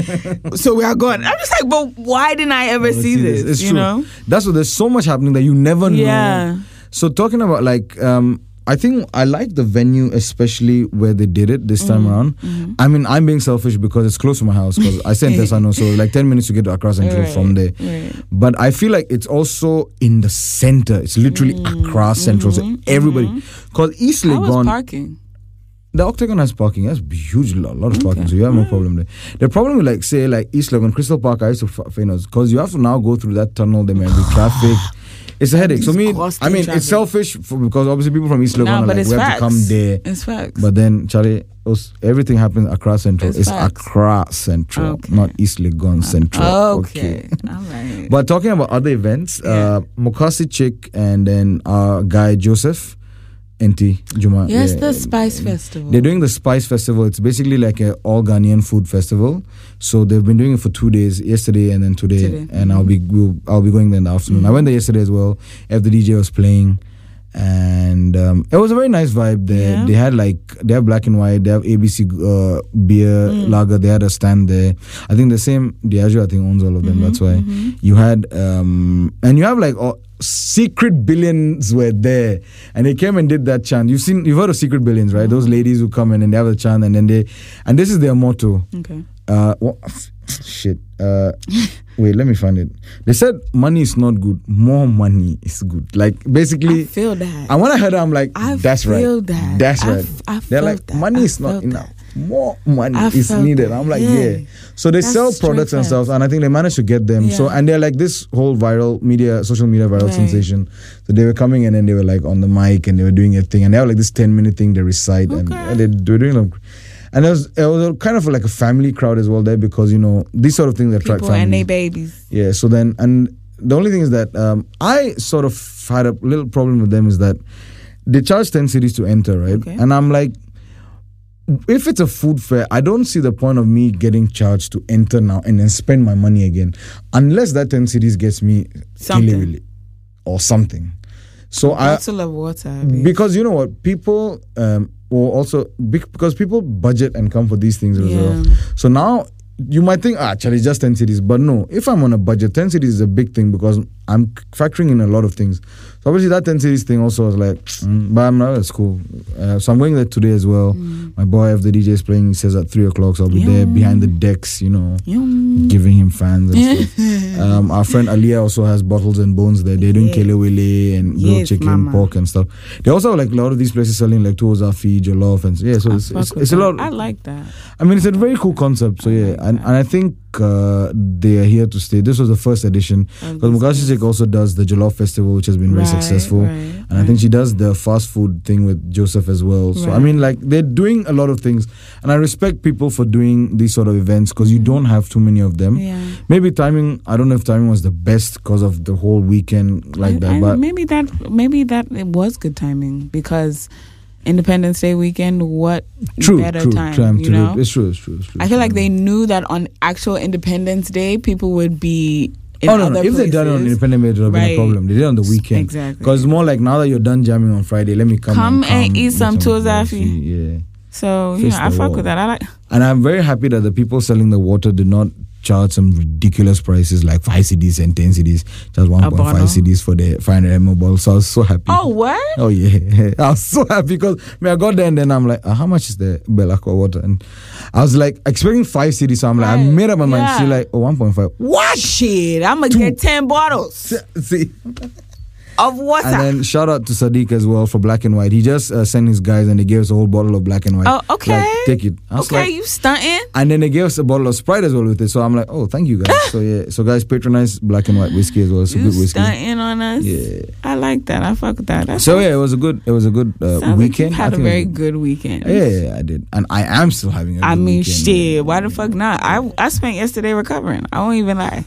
so we are gone. I'm just like, but why didn't I ever see this? It's you true. know? That's what there's so much happening that you never know. Yeah. So talking about like um I think I like the venue especially where they did it this time Mm-hmm. around. I mean I'm being selfish because it's close to my house because I stay in Tesano so like 10 minutes to get to Accra Central Right, from there. right. But I feel like it's also in the center. It's literally Accra Central. So everybody because East Mm-hmm. How Legon parking? the Octagon has parking. That's huge, lot, lot of parking. So you have no problem there. The problem with like say like East Legon, Crystal Park, I used to f- famous because you have to now go through that tunnel. There may be traffic. It's a headache. So me, I mean, traffic. it's selfish for, because obviously people from East Legon No, like we have to come there. It's facts. But then, Charlie, us- everything happens Accra Central. It's It's, facts. Accra Central, Okay. not East Legon Central. okay. All right. But talking about other events, uh, Mokasi Chick and then our guy Joseph, NT Juma. yes, the Spice Festival. they're doing the Spice Festival. It's basically like an all Ghanaian food festival. So they've been doing it for two days, yesterday and then today. Today. Mm-hmm. And I'll be we'll, I'll be going there in the afternoon. I went there yesterday as well. After the DJ was playing, and um, it was a very nice vibe there. Yeah. They had like they have black and white. They have ABC uh, beer Mm. lager. They had a stand there. I think the same Diageo I think owns all of them. Mm-hmm, That's why you had um, and you have like. all Secret billions were there, and they came and did that chant. You've seen, you've heard of secret billions, right? Those ladies who come in and they have a chant, and then they, and this is their motto. okay. Uh, what, shit. Uh, wait, let me find it. They said money is not good. More money is good. Like basically, I feel that. and when I heard that, I'm like, I that's right. that. That's I right. f- I They're like, that. money I is not enough. More money I is needed. that. I'm like, Yeah. yeah. So they That's sell products and stuff, and I think they managed to get them. So and they're like this whole viral media, social media viral Right. sensation. So they were coming in and they were like on the mic and they were doing a thing, and they were like this 10 minute thing they recite, and, Okay. and they, they were doing them. And it was, it was a kind of like a family crowd as well there because you know these sort of things attract People and families. babies. Yeah. So then, and the only thing is that um, I sort of had a little problem with them is that they charge ten cedis to enter, right? Okay. And I'm like, if it's a food fair, I don't see the point of me getting charged to enter now and then spend my money again, unless that ten cedis gets me Something. Or something. So I Bottle of water. because you know what people um will also because people budget and come for these things as well. So now you might think, ah, actually, just 10 cedis. But no, if I'm on a budget, 10 cedis is a big thing because I'm factoring in a lot of things. So obviously, that 10 cedis thing also was like, mm, but I'm not at school. Uh, so I'm going there today as well. My boy, if the DJ is playing, he says at 3 o'clock. So I'll be there behind the decks, you know, Yum. giving him fans and stuff. Um, our friend Aliyah also has bottles and bones there. They're doing Yeah. kelewele and grilled Yes, chicken, mama. pork and stuff. They also have like a lot of these places selling like tours afi, jollof and yeah. So I it's, it's, it's a lot. I like that. I mean, it's a very cool concept. So yeah, and, and I think uh, they are here to stay. This was the first edition because Mugashi Sek also does the Jollof Festival, which has been very Right, successful. right, And I think she does the fast food thing with Joseph as well. So I mean, like they're doing a lot of things, and I respect people for doing these sort of events because you don't have too many of them. Yeah. Maybe timing. I don't know if timing was the best because of the whole weekend like I- that, I- but maybe that maybe that it was good timing because Independence Day weekend. What true, better true, time? time you know, it. It's true, it's true, it's true. I feel like they knew that on actual Independence Day, people would be. In oh no, no! If they done it on Independence Day, it would have been a problem. They did it on the weekend. exactly. Because more like now that you're done jamming on Friday, let me come, Come and, and eat some tours coffee, afi. Yeah, so you Face know, I fuck wall. with that. I like. and I'm very happy that the people selling the water did not charge some ridiculous prices like five cedis and ten cedis, just one point five cedis for the 500 ml bottle. So I was so happy. Oh what? Oh yeah, I was so happy because I, I got there and then I'm like, uh, how much is the Belaqua water? And I was like expecting five cedis. So I'm like, I made up my mind. Yeah. She's like, oh, 1.5. What? Shit, I'm gonna Two. get ten bottles See, of water. and then shout out to Sadiq as well for Black and White. He just uh, sent his guys and they gave us a whole bottle of Black and White. oh, okay. Like, take it. Okay, like, you stunting? and then they gave us a bottle of Sprite as well with it. So I'm like, oh, thank you guys. so yeah, so guys, patronize Black and White whiskey as well. It's a You good whiskey. stunting on us? Yeah. I like that. I fuck with that. That So yeah, it was a good, it was a good uh, like weekend. you had I a very good. weekend. Yeah, yeah, I did, and I am still having a. I mean, weekend. shit. Why the fuck not? I I spent yesterday recovering. I won't even lie.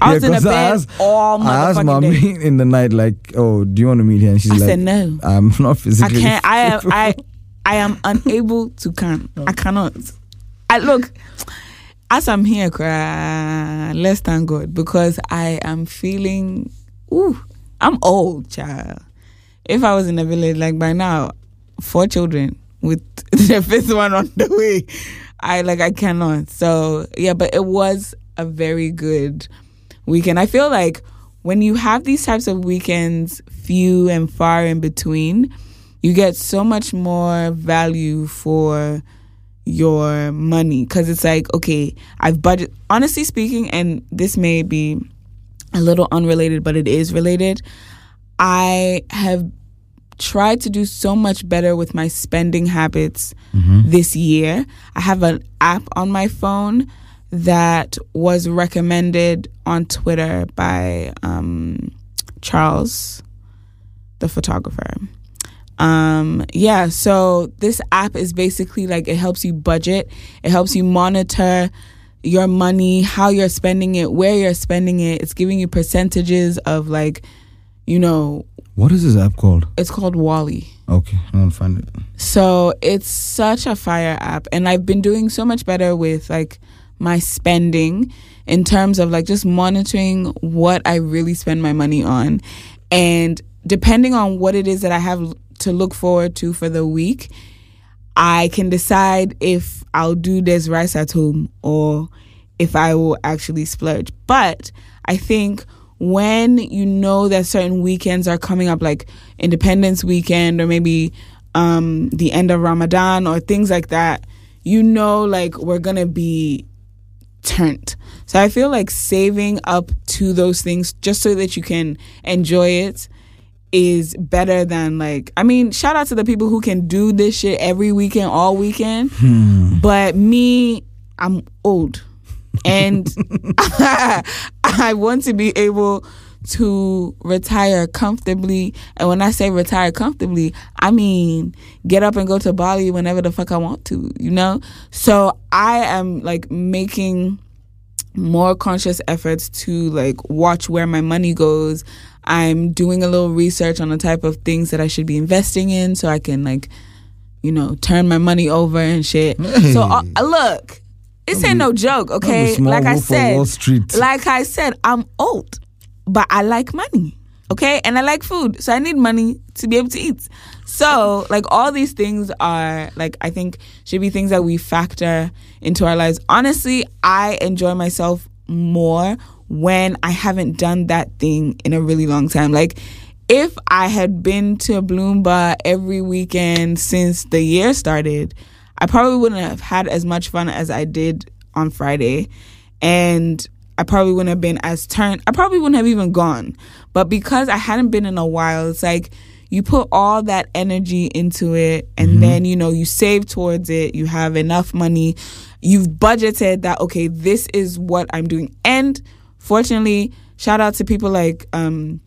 I Yeah, was in the 'cause I bed asked- all I asked mommy day. in the night, like, "Oh, do you want to meet here?" And she's I like, said no. "I'm not physically. I can't. I am. I I am unable to come. I cannot. I look. As I'm here, cry. Let's thank God because I am feeling. Ooh, I'm old, child. If I was in a village like by now, four children with the fifth one on the way, I like I cannot. So yeah, but it was a very good weekend. I feel like when you have these types of weekends, few and far in between, you get so much more value for your money. Because it's like okay i've budget honestly speaking and this may be a little unrelated but it is related. I have tried to do so much better with my spending habits mm-hmm. this year. I have an app on my phone that was recommended on twitter by um, charles the photographer um yeah so this app is basically like it helps you budget it helps you monitor your money how you're spending it where you're spending it it's giving you percentages of like you know What is this app called? it's called wally Okay, I don't find it. so it's such a fire app and I've been doing so much better with like my spending in terms of like just monitoring what I really spend my money on and depending on what it is that I have to look forward to for the week I can decide if I'll do this rice at home or if I will actually splurge. But I think when you know that certain weekends are coming up, like Independence Weekend or maybe um, the end of Ramadan or things like that, you know, like we're gonna be turned. So I feel like saving up to those things just so that you can enjoy it is better than like I mean, shout out to the people who can do this shit every weekend, all weekend. Hmm. But me, I'm old. And I want to be able to retire comfortably. And when I say retire comfortably, I mean get up and go to Bali whenever the fuck I want to, you know? So I am like making more conscious efforts to like watch where my money goes. I'm doing a little research on the type of things that I should be investing in so I can like, you know, turn my money over and shit. So uh, look, this ain't no joke, okay? Like I wolf of Wall said, like I said, I'm old, but I like money. Okay, and I like food, so I need money to be able to eat. So, like all these things are like I think should be things that we factor into our lives. Honestly, I enjoy myself more when I haven't done that thing in a really long time. Like if I had been to a Bloom bar every weekend since the year started, I probably wouldn't have had as much fun as I did on Friday. And I probably wouldn't have been as turned. I probably wouldn't have even gone. But because I hadn't been in a while, it's like you put all that energy into it and then, you know, you save towards it. You have enough money. You've budgeted that, okay, this is what I'm doing. And fortunately, shout out to people like, um,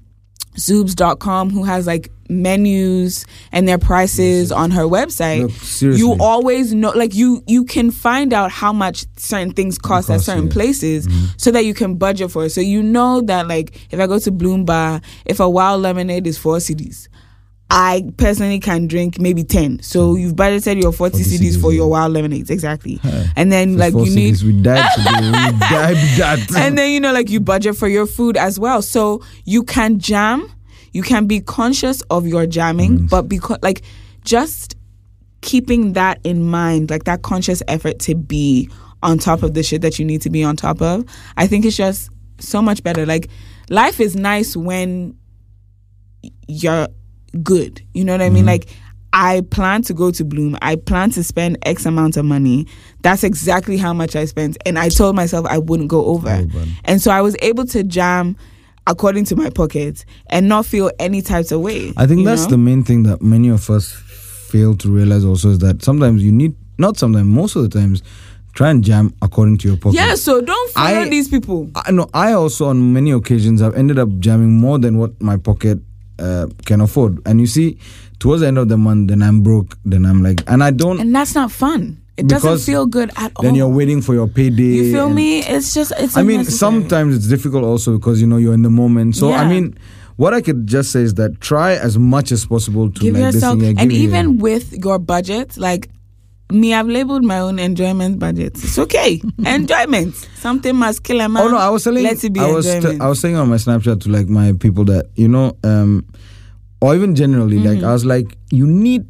zoobs.com who has like menus and their prices on her website seriously. you always know like you you can find out how much certain things cost at certain yeah. places mm-hmm. so that you can budget for it so you know that like if i go to bloom bar if a wild lemonade is four cedis I personally can drink maybe 10. So hmm. you've budgeted your 40, 40 cedis for your wild lemonades. Exactly. And then, like, you need we died today. we died that. and then you know like you budget for your food as well so you can jam you can be conscious of your jamming mm-hmm. but because like just keeping that in mind like that conscious effort to be on top of the shit that you need to be on top of i think it's just so much better like life is nice when you're good. You know what I mean? Mm-hmm. Like I plan to go to Bloom. I plan to spend X amount of money. That's exactly how much I spent. And I told myself I wouldn't go over. Oh, and so I was able to jam according to my pocket and not feel any types of way. I think that's know? the main thing that many of us fail to realize also is that sometimes you need, not sometimes, most of the times, try and jam according to your pocket. Yeah, so don't follow I- these people. I know. I also, on many occasions, have ended up jamming more than what my pocket uh, can afford. And you see, towards the end of the month, then I'm broke. Then I'm like, and I don't. And that's not fun. It doesn't feel good at all. then you're waiting for your payday. You feel me? It's just it's I mean, sometimes it's difficult also because you know you're in the moment. So I mean, what I could just say is that try as much as possible to give like yourself this thing, yeah, and give you- even with your budget like me i've labeled my own enjoyment budget it's okay enjoyment something must kill a man Oh no, I was telling. let it be I was. enjoyment I was saying on my Snapchat to like my people that you know, um, or even generally, like Mm-hmm. I was like, you need,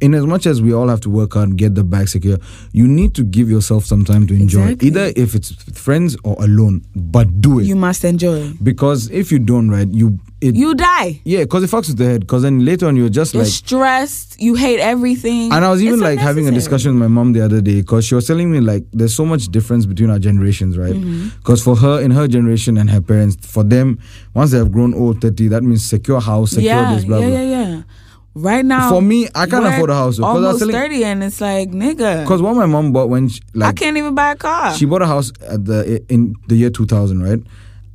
in as much as we all have to work hard, and get the bag secure, you need to give yourself some time to enjoy. Exactly. Either if it's with friends or alone, but do it you must enjoy because if you don't, right, you it. you die yeah, because it fucks with the head. Because then later on, you're just you're like, stressed you hate everything And I was even It's like having a discussion with my mom the other day because she was telling me like there's so much difference between our generations, right? Mm-hmm. Because for her, in her generation and her parents, for them, once they have grown old, 30, that means secure house, secure yeah this, blah, yeah blah. yeah yeah right now For me, I can't afford a house. Was almost telling, 30 and it's like nigga because what my mom bought when she, like i can't even buy a car she bought a house at the in the year 2000, right?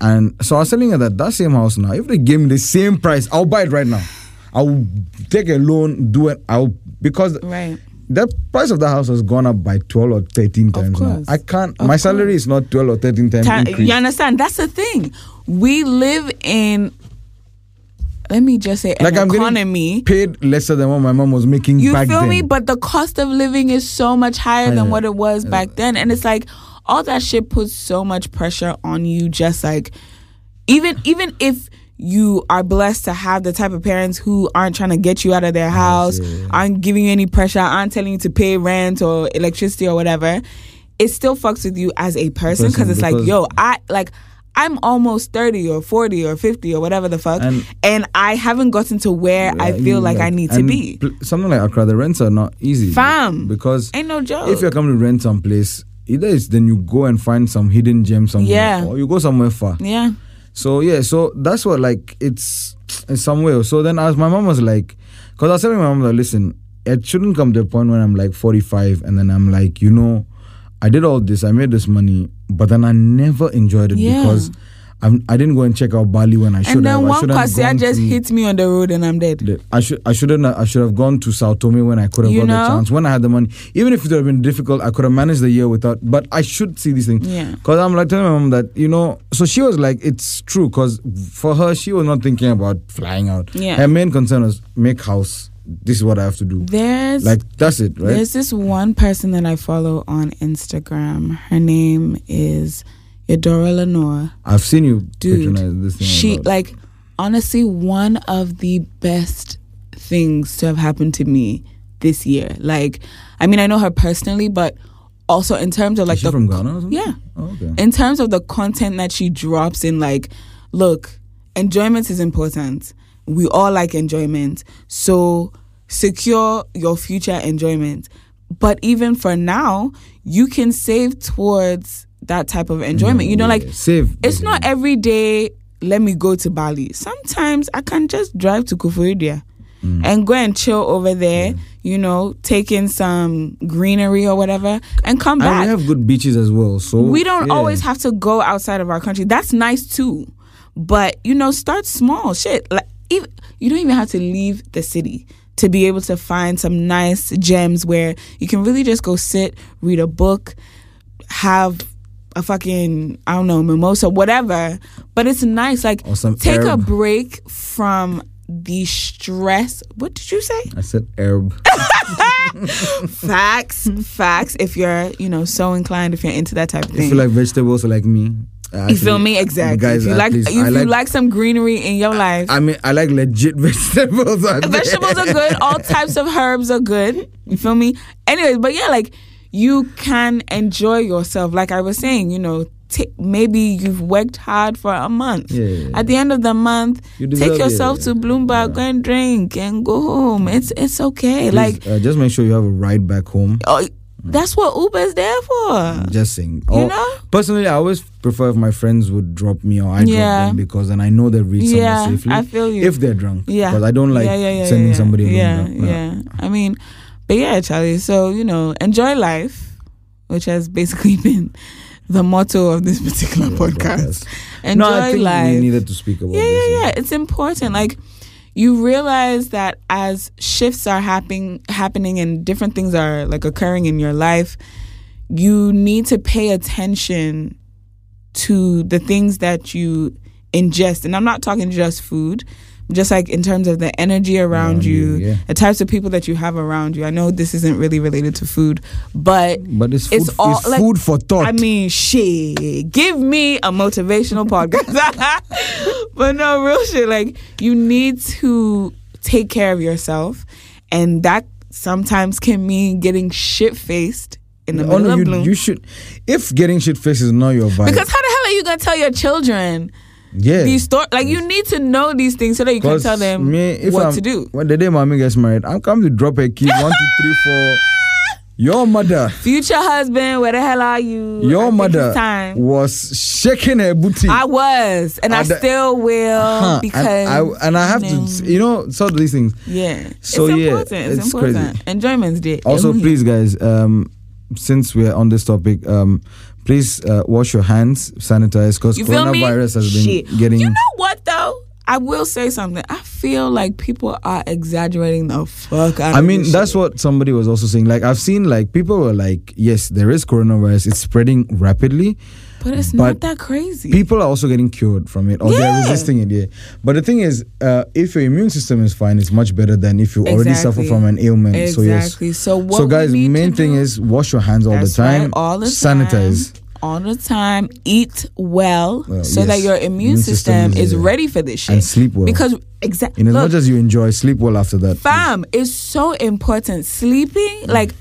And so I was telling her that that same house now, if they gave me the same price, I'll buy it right now. I'll take a loan, do it. I'll because right the price of the house has gone up by 12 or 13 times now. course. I can't, Of my salary is not 12 or 13 times Ti- increase. you understand that's the thing we live in let me just say Like I'm economy paid lesser than what my mom was making You back feel then. me? But the cost of living is so much higher than what it was back then. And it's like all that shit puts so much pressure on you just like even even if you are blessed to have the type of parents who aren't trying to get you out of their house, aren't giving you any pressure, aren't telling you to pay rent or electricity or whatever, it still fucks with you as a person because Person, it's like, yo, I like I'm almost 30 or 40 or 50 or whatever the fuck, and, And- I haven't gotten to where I feel you like, I need to be. pl- Something like Accra, the rents are not easy. Fam. Because Ain't no joke. if you're coming to rent someplace, either it's then you go and find some hidden gem somewhere, Yeah. or you go somewhere far. yeah. So yeah, so that's what like it's in some way. So then as my mom was like, because I was telling my mom that listen, it shouldn't come to a point when I'm like 45 and then I'm like, you know, I did all this, I made this money, but then I never enjoyed it Yeah. because I'm, I didn't go and check out Bali when I should And have. then I one gone just to- hit me on the road and I'm dead. I should I shouldn't I should have gone to Sao Tome when I could have You got know? the chance when I had the money. Even if it would have been difficult, I could have managed the year without. But I should see these things. Yeah. Cause I'm like telling my mom that you know. So she was like, it's true. Cause for her, she was not thinking about flying out. Yeah. Her main concern was make house. This is what I have to do. There's Like that's it, right? there's this one person that I follow on Instagram. Her name is Eudora Lenore. I've seen you Dude. She like honestly one of the best things to have happened to me this year. Like, I mean, I know her personally, but also in terms of like the from Ghana or something? yeah, Oh, okay. in terms of the content that she drops in like look enjoyment is important we all like enjoyment so secure your future enjoyment but even for now you can save towards that type of enjoyment you know mm, like save. it's not every day let me go to bali sometimes i can just drive to kufuria mm. and go and chill over there you know take in some greenery or whatever and come And back we have good beaches as well. So we don't yeah. always have to go outside of our country. That's nice too. But you know, start small. Shit. Like even, you don't even have to leave the city to be able to find some nice gems where you can really just go sit, read a book, have a fucking I don't know, mimosa, whatever. But it's nice. Like take a break from the stress. What did you say? I said herb. facts, facts. If you're, you know, so inclined, if you're into that type of thing. If you like vegetables like me, I You feel me? Exactly. Guys, if you like, least if I you like- like some greenery in your life, I mean, I like legit vegetables. there. vegetables are good. All types of herbs are good. You feel me? Anyways, but yeah, like you can enjoy yourself. Like I was saying, you know, ta maybe you've worked hard for a month. Yeah, yeah, yeah. At the end of the month, You take yourself to Bloom Bar, go and drink and go home. It's it's okay. Like uh, just make sure you have a ride back home. oh, that's what Uber's there for. Just saying. You oh, know? Personally, I always prefer if my friends would drop me or I Yeah. drop them because then I know they reach somewhere Yeah, safely. I feel you. If they're drunk. Yeah. Because I don't like yeah, sending somebody alone. Yeah, No, yeah. I mean, but yeah, Charlie. So you know, enjoy life, which has basically been the motto of this particular podcast. podcast. Enjoy no, I think life. we needed to speak about yeah, this. yeah, yeah. It's important. Like you realize that as shifts are happening, happening, and different things are like occurring in your life, you need to pay attention to the things that you ingest. And I'm not talking just food, just like in terms of the energy around Around you, you, yeah. the types of people that you have around you. I know this isn't really related to food, but But it's food, It's all- it's like, food for thought. I mean, shit. Give me a motivational podcast. but no, real shit. Like, you need to take care of yourself. And that sometimes can mean getting shit faced in the oh, middle no, of you, bloom. you should. If getting shit faced is not your vibe, because how the hell are you going to tell your children yeah. these stories? Like, you need to know these things so that you can tell them me, if what I'm- to do. When the day mommy gets married, I'm coming to drop a key. one, two, three, four. Your mother, Future husband, where the hell are you? Your think mother time. was shaking her booty. I was, and I the- still will Huh, because and I, and I have you know, to, you know, sort of these things. Yeah. So, it's yeah, important. It's, it's important. crazy. Enjoyment's day. Also, please, guys, um, since we're on this topic, um, please uh, wash your hands, sanitize, because coronavirus has been Shit. getting. You know what though? I will say something. I feel like people are exaggerating the fuck out I mean, that's shit. what somebody was also saying. Like, I've seen, like, people were like, yes, there is coronavirus, it's spreading rapidly. But it's but not that crazy. People are also getting cured from it, or Yeah. they're resisting it. Yeah, but the thing is, uh, if your immune system is fine, it's much better than if you already suffer from an ailment. So yes. So so guys, main thing do- is wash your hands all the time, right, all the time. All the time. Eat well, Well, so that your immune, Immune system system, is, is uh, ready for this shit. and sleep well. Because exactly. As much as you enjoy, sleep well after that. Fam, it's so important. Sleeping, like,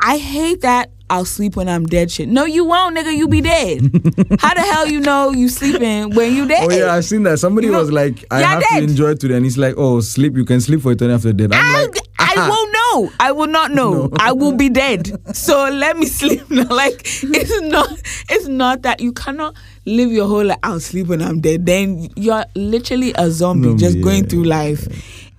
I hate that I'll sleep when I'm dead shit. No, you won't, nigga. You be dead. How the hell you know you sleeping when you dead? Oh yeah, I've seen that. Somebody You know, was like, "I have dead. to enjoy today," and he's like, "Oh, sleep. You can sleep for eternity after death." I'm I, like, I won't know. I will not know. I will be dead. So let me sleep now. Like it's not. It's not that you cannot live your whole life. I'll sleep when I'm dead. Then you're literally a zombie Zombie, just going through life,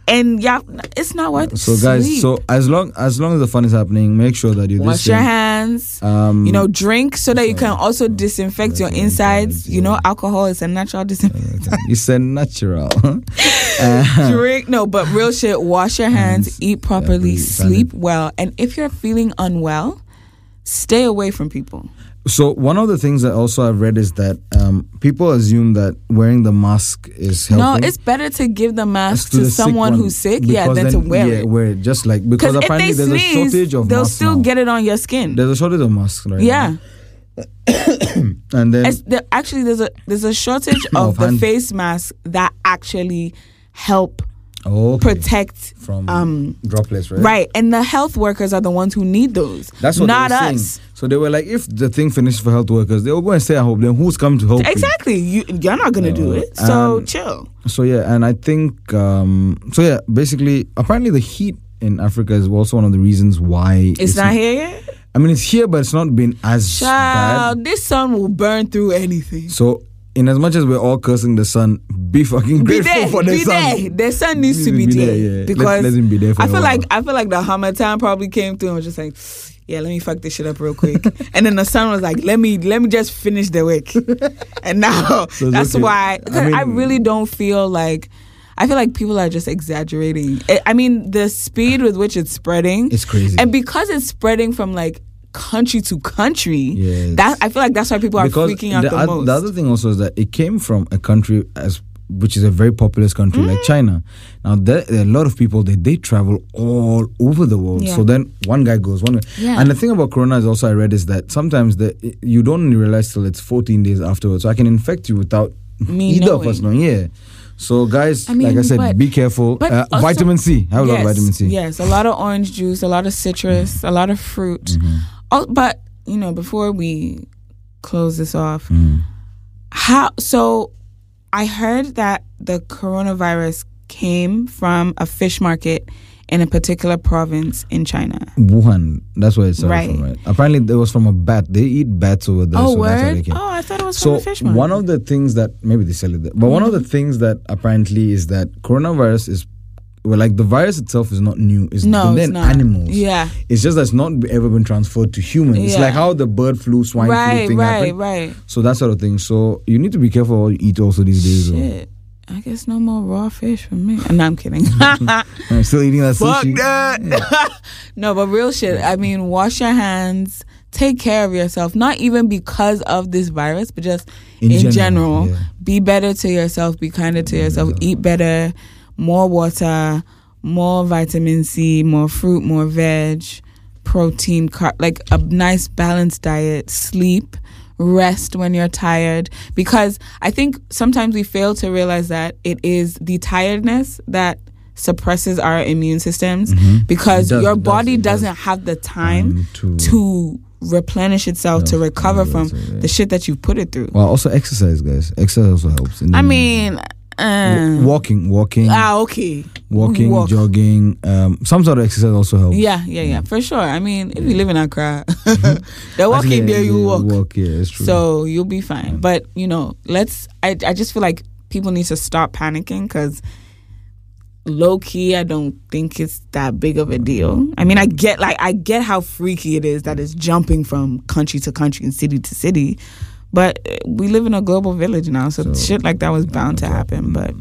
and yeah, it's not worth. So guys, Sleep. so as long as long as the fun is happening, make sure that you wash your hands. Um, you know, drink so that you can also disinfect your insides. You know, alcohol is a natural disinfectant. you said natural. Uh, drink no but real shit wash your hands eat properly sleep well and if you're feeling unwell stay away from people so one of the things that also I've read is that um, people assume that wearing the mask is helping. no it's better to give the mask to to, the someone one, who's sick yeah than then- to wear yeah, it wear it. Just like because apparently there's a shortage of they'll still now. get it on your skin There's a shortage of masks right yeah and then actually, there's a there's a shortage Of of the hand- face masks that actually help okay. protect. from um, droplets, right? Right, and the health workers are the ones who need those. That's what not us. saying. So they were like, if the thing finishes for health workers, they will go and stay at home. Then who's coming to help? Exactly. You you're not gonna do it. So um, chill. So yeah, and I think um, so. Yeah, basically, apparently the heat in Africa is also one of the reasons why It's, not here yet. I mean, it's here, but it's not been as Child, bad. this sun will burn through anything. So, in as much as we're all cursing the sun, be fucking Be grateful there, for the be sun. there. The sun needs to Be be, there, there, yeah. Let- because let him be there for I feel like. I feel like the Harmattan probably came through and was just like, yeah, let me fuck this shit up real quick, and then the sun was like, let me let me just finish the week, and now So that's okay. why I I, really don't feel like. I feel like people are just exaggerating. I- I mean, the speed with which it's spreading, It's crazy. and because it's spreading from like country to country, Yes. that I feel like that's why people are because freaking out the, the, most. the other thing also is that it came from a country as which is a very populous country like Mm. China. Now there, there are a lot of people that they travel all over the world. Yeah. So then one guy goes one way. Yeah. And the thing about corona is also I read is that sometimes the you don't realize till it's 14 days afterwards. So I can infect you without Me either of us knowing. knowing. Yeah. So guys, I mean, like I said, but- be careful. Uh, also- vitamin C. Have a lot of vitamin C. Yes, a lot of orange juice, a lot of citrus, a lot of fruit. Mm-hmm. Oh, but you know, before we close this off, Mm. how? So, I heard that the coronavirus came from a fish market in a particular province in China. Wuhan. That's where it started Right. from, right? Apparently, it was from a bat. They eat bats over there. oh, so that's how they word! Oh, I thought it was So from a fish market. one of the things that maybe they sell it there, but one of the things that apparently is that coronavirus is well, like the virus itself is not new. It's no, been it's in not. animals. Yeah, It's just that's not ever been transferred to humans. It's like how the bird flu, swine flu right, thing right, happened. right. So that sort of thing. So you need to be careful what you eat also these days. though. Shit. I guess no more raw fish for me. No, I'm kidding. I'm still eating that Fuck sushi. that. no, but real shit. I mean, wash your hands. Take care of yourself. Not even because of this virus, but just In in, general, general. yeah. Be better to yourself. Be kinder to yourself. Eat better. More water. More vitamin C. More fruit. More veg. Protein. Car- like a nice balanced diet. Sleep. Rest when you're tired. Because I think sometimes we fail to realize that it is the tiredness that suppresses our immune systems because Mm-hmm. It does, your it does, body does. doesn't have the time Um, to- to replenish itself to recover yeah, from yeah. the shit that you've put it through. Well, also exercise, guys. Exercise also helps. I mean, uh, walking, walking, ah, okay, walking, Walk. jogging. Um, some sort of exercise also helps. Yeah, yeah, yeah, for sure. I mean, if you live in Accra, the walking there, you yeah, walk. Walk, yeah, it's true. So you'll be fine. But you know, let's. I I just feel like people need to stop panicking because low key, I don't think it's that big of a deal. I mean, I get like I get how freaky it is that it's jumping from country to country and city to city. But uh, we live in a global village now, so, So, shit like that was bound to happen. But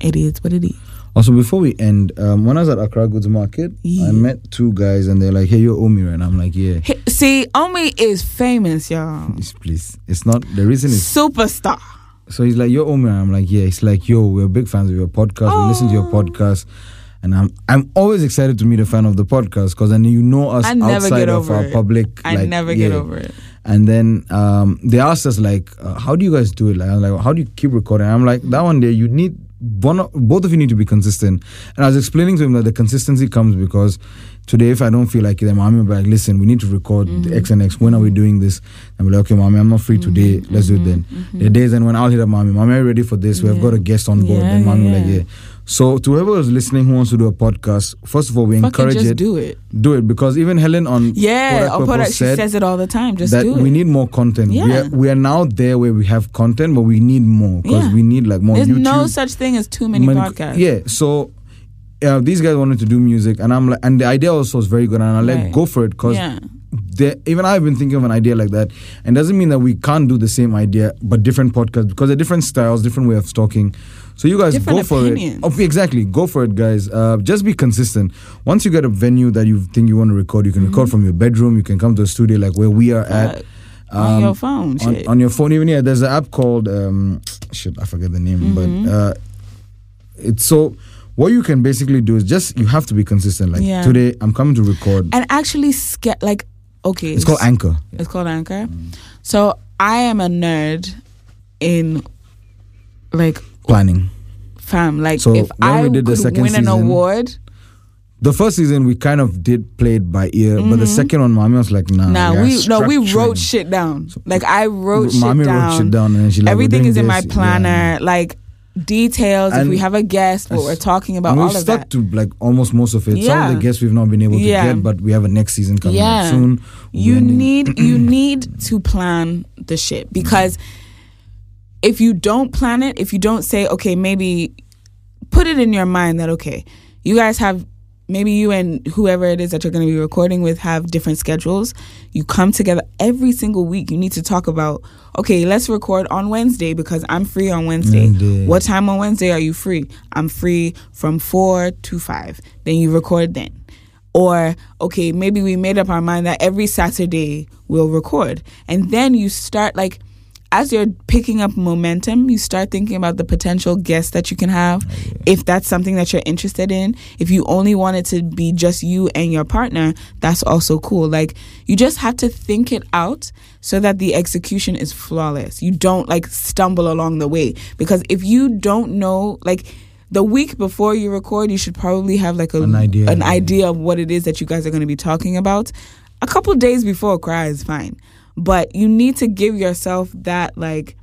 it is what it is. Also, before we end, um, when I was at Accra Goods Market, Yeah. I met two guys and they're like, "Hey, you're Omira," and I'm like, "Yeah." Hey, See, Omi is famous, y'all. Please, please. It's not the reason is Superstar. so he's like, "You're Omira." I'm like, "Yeah." He's like, "Yo, we're big fans of your podcast. We listen to your Oh. podcast." And I'm I'm always excited to meet a fan of the podcast because then you know us I never outside get of over our it. public. I like, never get yeah. over it. And then um, they asked us like, uh, "How do you guys do it?" Like, I'm like, "How do you keep recording?" I'm like, "That one day you need one, both of you need to be consistent." And I was explaining to him that the consistency comes because today, if I don't feel like it, then mommy will be like, "Listen, we need to record the X and X. When are we doing this?" I'm like, "Okay, mommy, I'm not free today. Let's do it then." The days and when I'll hit up mommy, mommy, are you ready for this? We have Yeah. got a guest on board. Yeah, then mommy will like, yeah. So to whoever is listening who wants to do a podcast, first of all, we Fucking encourage just it. do it. Do it because even Helen on Yeah, on Purple she said says it all the time. Just that do it. we need more content. We Yeah. are we are now there where we have content, but we need more because Yeah. we need like more There's YouTube. no such thing as too many many- podcasts. Yeah, so uh, these guys wanted to do music, and I'm like, and the idea also was very good, and I'm like, Right. go for it because yeah. even I've been thinking of an idea like that, and doesn't mean that we can't do the same idea but different podcasts because they're different styles, different way of talking. So you guys Different go for opinions. it. Oh, exactly, go for it, guys. Uh, just be consistent. Once you get a venue that you think you want to record, you can record from your bedroom. You can come to a studio like where we are at. Fuck. on Um, your phone. on, on your phone even yeah there's an app called um shit i forget the name Mm-hmm. but uh it's so what you can basically do is just you have to be consistent like Yeah. today i'm coming to record and actually, sca- like Okay. It's called Anchor. It's called Anchor. So I am a nerd in like Planning. fam. Like So if I did the second win an season- award, The first season we kind of did play it by ear, but the Mhm. second one, Mami was like, "Nah, nah, we no, we wrote shit down. Like I wrote shit Mami down. wrote shit down, and she like, Everything is in my planner. Yeah. Like details. if we have a guest, what we're talking about, we've of stuck that. to like almost most of it. Some of the guests we've not been able to Yeah. get, but we have a next season coming Yeah. up soon. We'll you need you need to plan the shit because if you don't plan it if you don't say okay maybe put it in your mind that okay you guys have maybe you and whoever it is that you're going to be recording with have different schedules. You come together every single week. You need to talk about okay let's record on wednesday because i'm free on wednesday. Mm, wednesday. what time on wednesday are you free? I'm free from 4 to 5 then you record then. Or okay maybe we made up our mind that every saturday we'll record. And then you start like as you're picking up momentum you start thinking about the potential guests that you can have. Oh, if that's something that you're interested in if you only want it to be just you and your partner that's also cool. Like you just have to think it out so that the execution is flawless. You don't like stumble along the way. Because if you don't know like the week before you record, you should probably have like a An idea, an idea of what it is that you guys are going to be talking about. A couple days before cry is fine, but you need to give yourself that like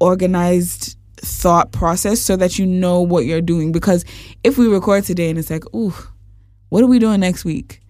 organized thought process so that you know what you're doing. Because if we record today and it's like, ooh, what are we doing next week?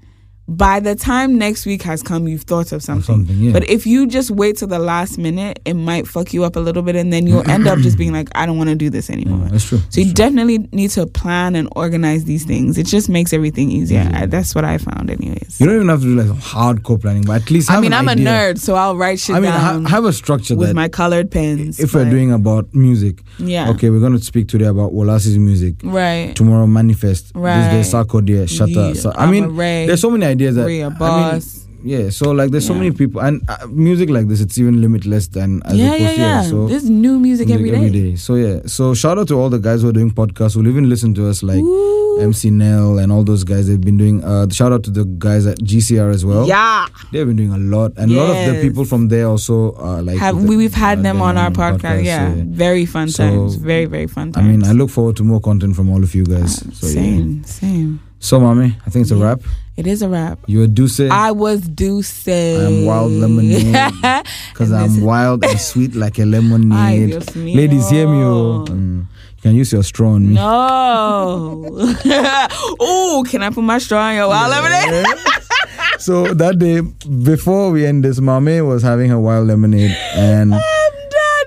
By the time next week has come, you've thought of something. something, yeah. But if you just wait till the last minute, it might fuck you up a little bit, and then you'll end up just being like, I don't want to do this anymore. Yeah, that's true. So you true. definitely need to plan and organize these things. It just makes everything easier. Yeah. I, that's what I found, anyways. You don't even have to do like hardcore planning, but at least have I mean, an I'm idea. a nerd, so I'll write shit I mean, down ha- have a structure with my colored pens. if we're doing about music, yeah, okay, we're going to speak today about Wallace's music. right, Tomorrow, Manifest. Right. This day, Sarkodie, Shatta. So, I mean, there's so many ideas that. Ray, a I mean, yeah, so like there's so many people, and uh, music like this, it's even limitless than as yeah, opposed yeah, yeah. so There's new music, music every day. So yeah, so shout out to all the guys who are doing podcasts who will even listen to us, like Ooh. MC Nell and all those guys. They've been doing. Uh, shout out to the guys at GCR as well. yeah, They've been doing a lot, and a lot of the people from there also uh, like. have we, the- we've had uh, them on our podcast. yeah. so, very fun So, times. Very very fun times I mean, I look forward to more content from all of you guys. Uh, So yeah. same, same. So, mommy, I think it's a wrap. It is a wrap. You a Duce I was Duce. I'm wild lemonade. because I'm wild and sweet like a Ay, lemonade. Mío. Ladies, hear me. Oh. Mm. You can use your straw on me. No. Ooh, can I put my straw in your wild lemonade? so that day before we end this, Mame was having her wild lemonade and.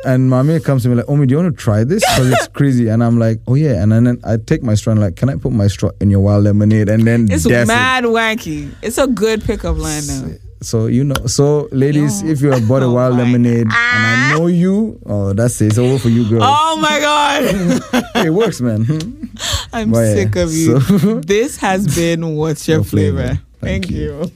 And Mami comes to me like, Omi, do you want to try this? Because it's crazy. And I'm like, oh yeah. And then I take my straw and like, can I put my straw in your wild lemonade? And then It's that's it. mad wanky. It's a good pickup line though. So you know, so ladies, Yo. if you have bought a Oh wild my- lemonade and I know you, oh that's it. It's over for you girls. Oh my god. it works, man. I'm But yeah, sick of you. so- this has been What's Your Your Flavor? Flavor. Thank Thank you.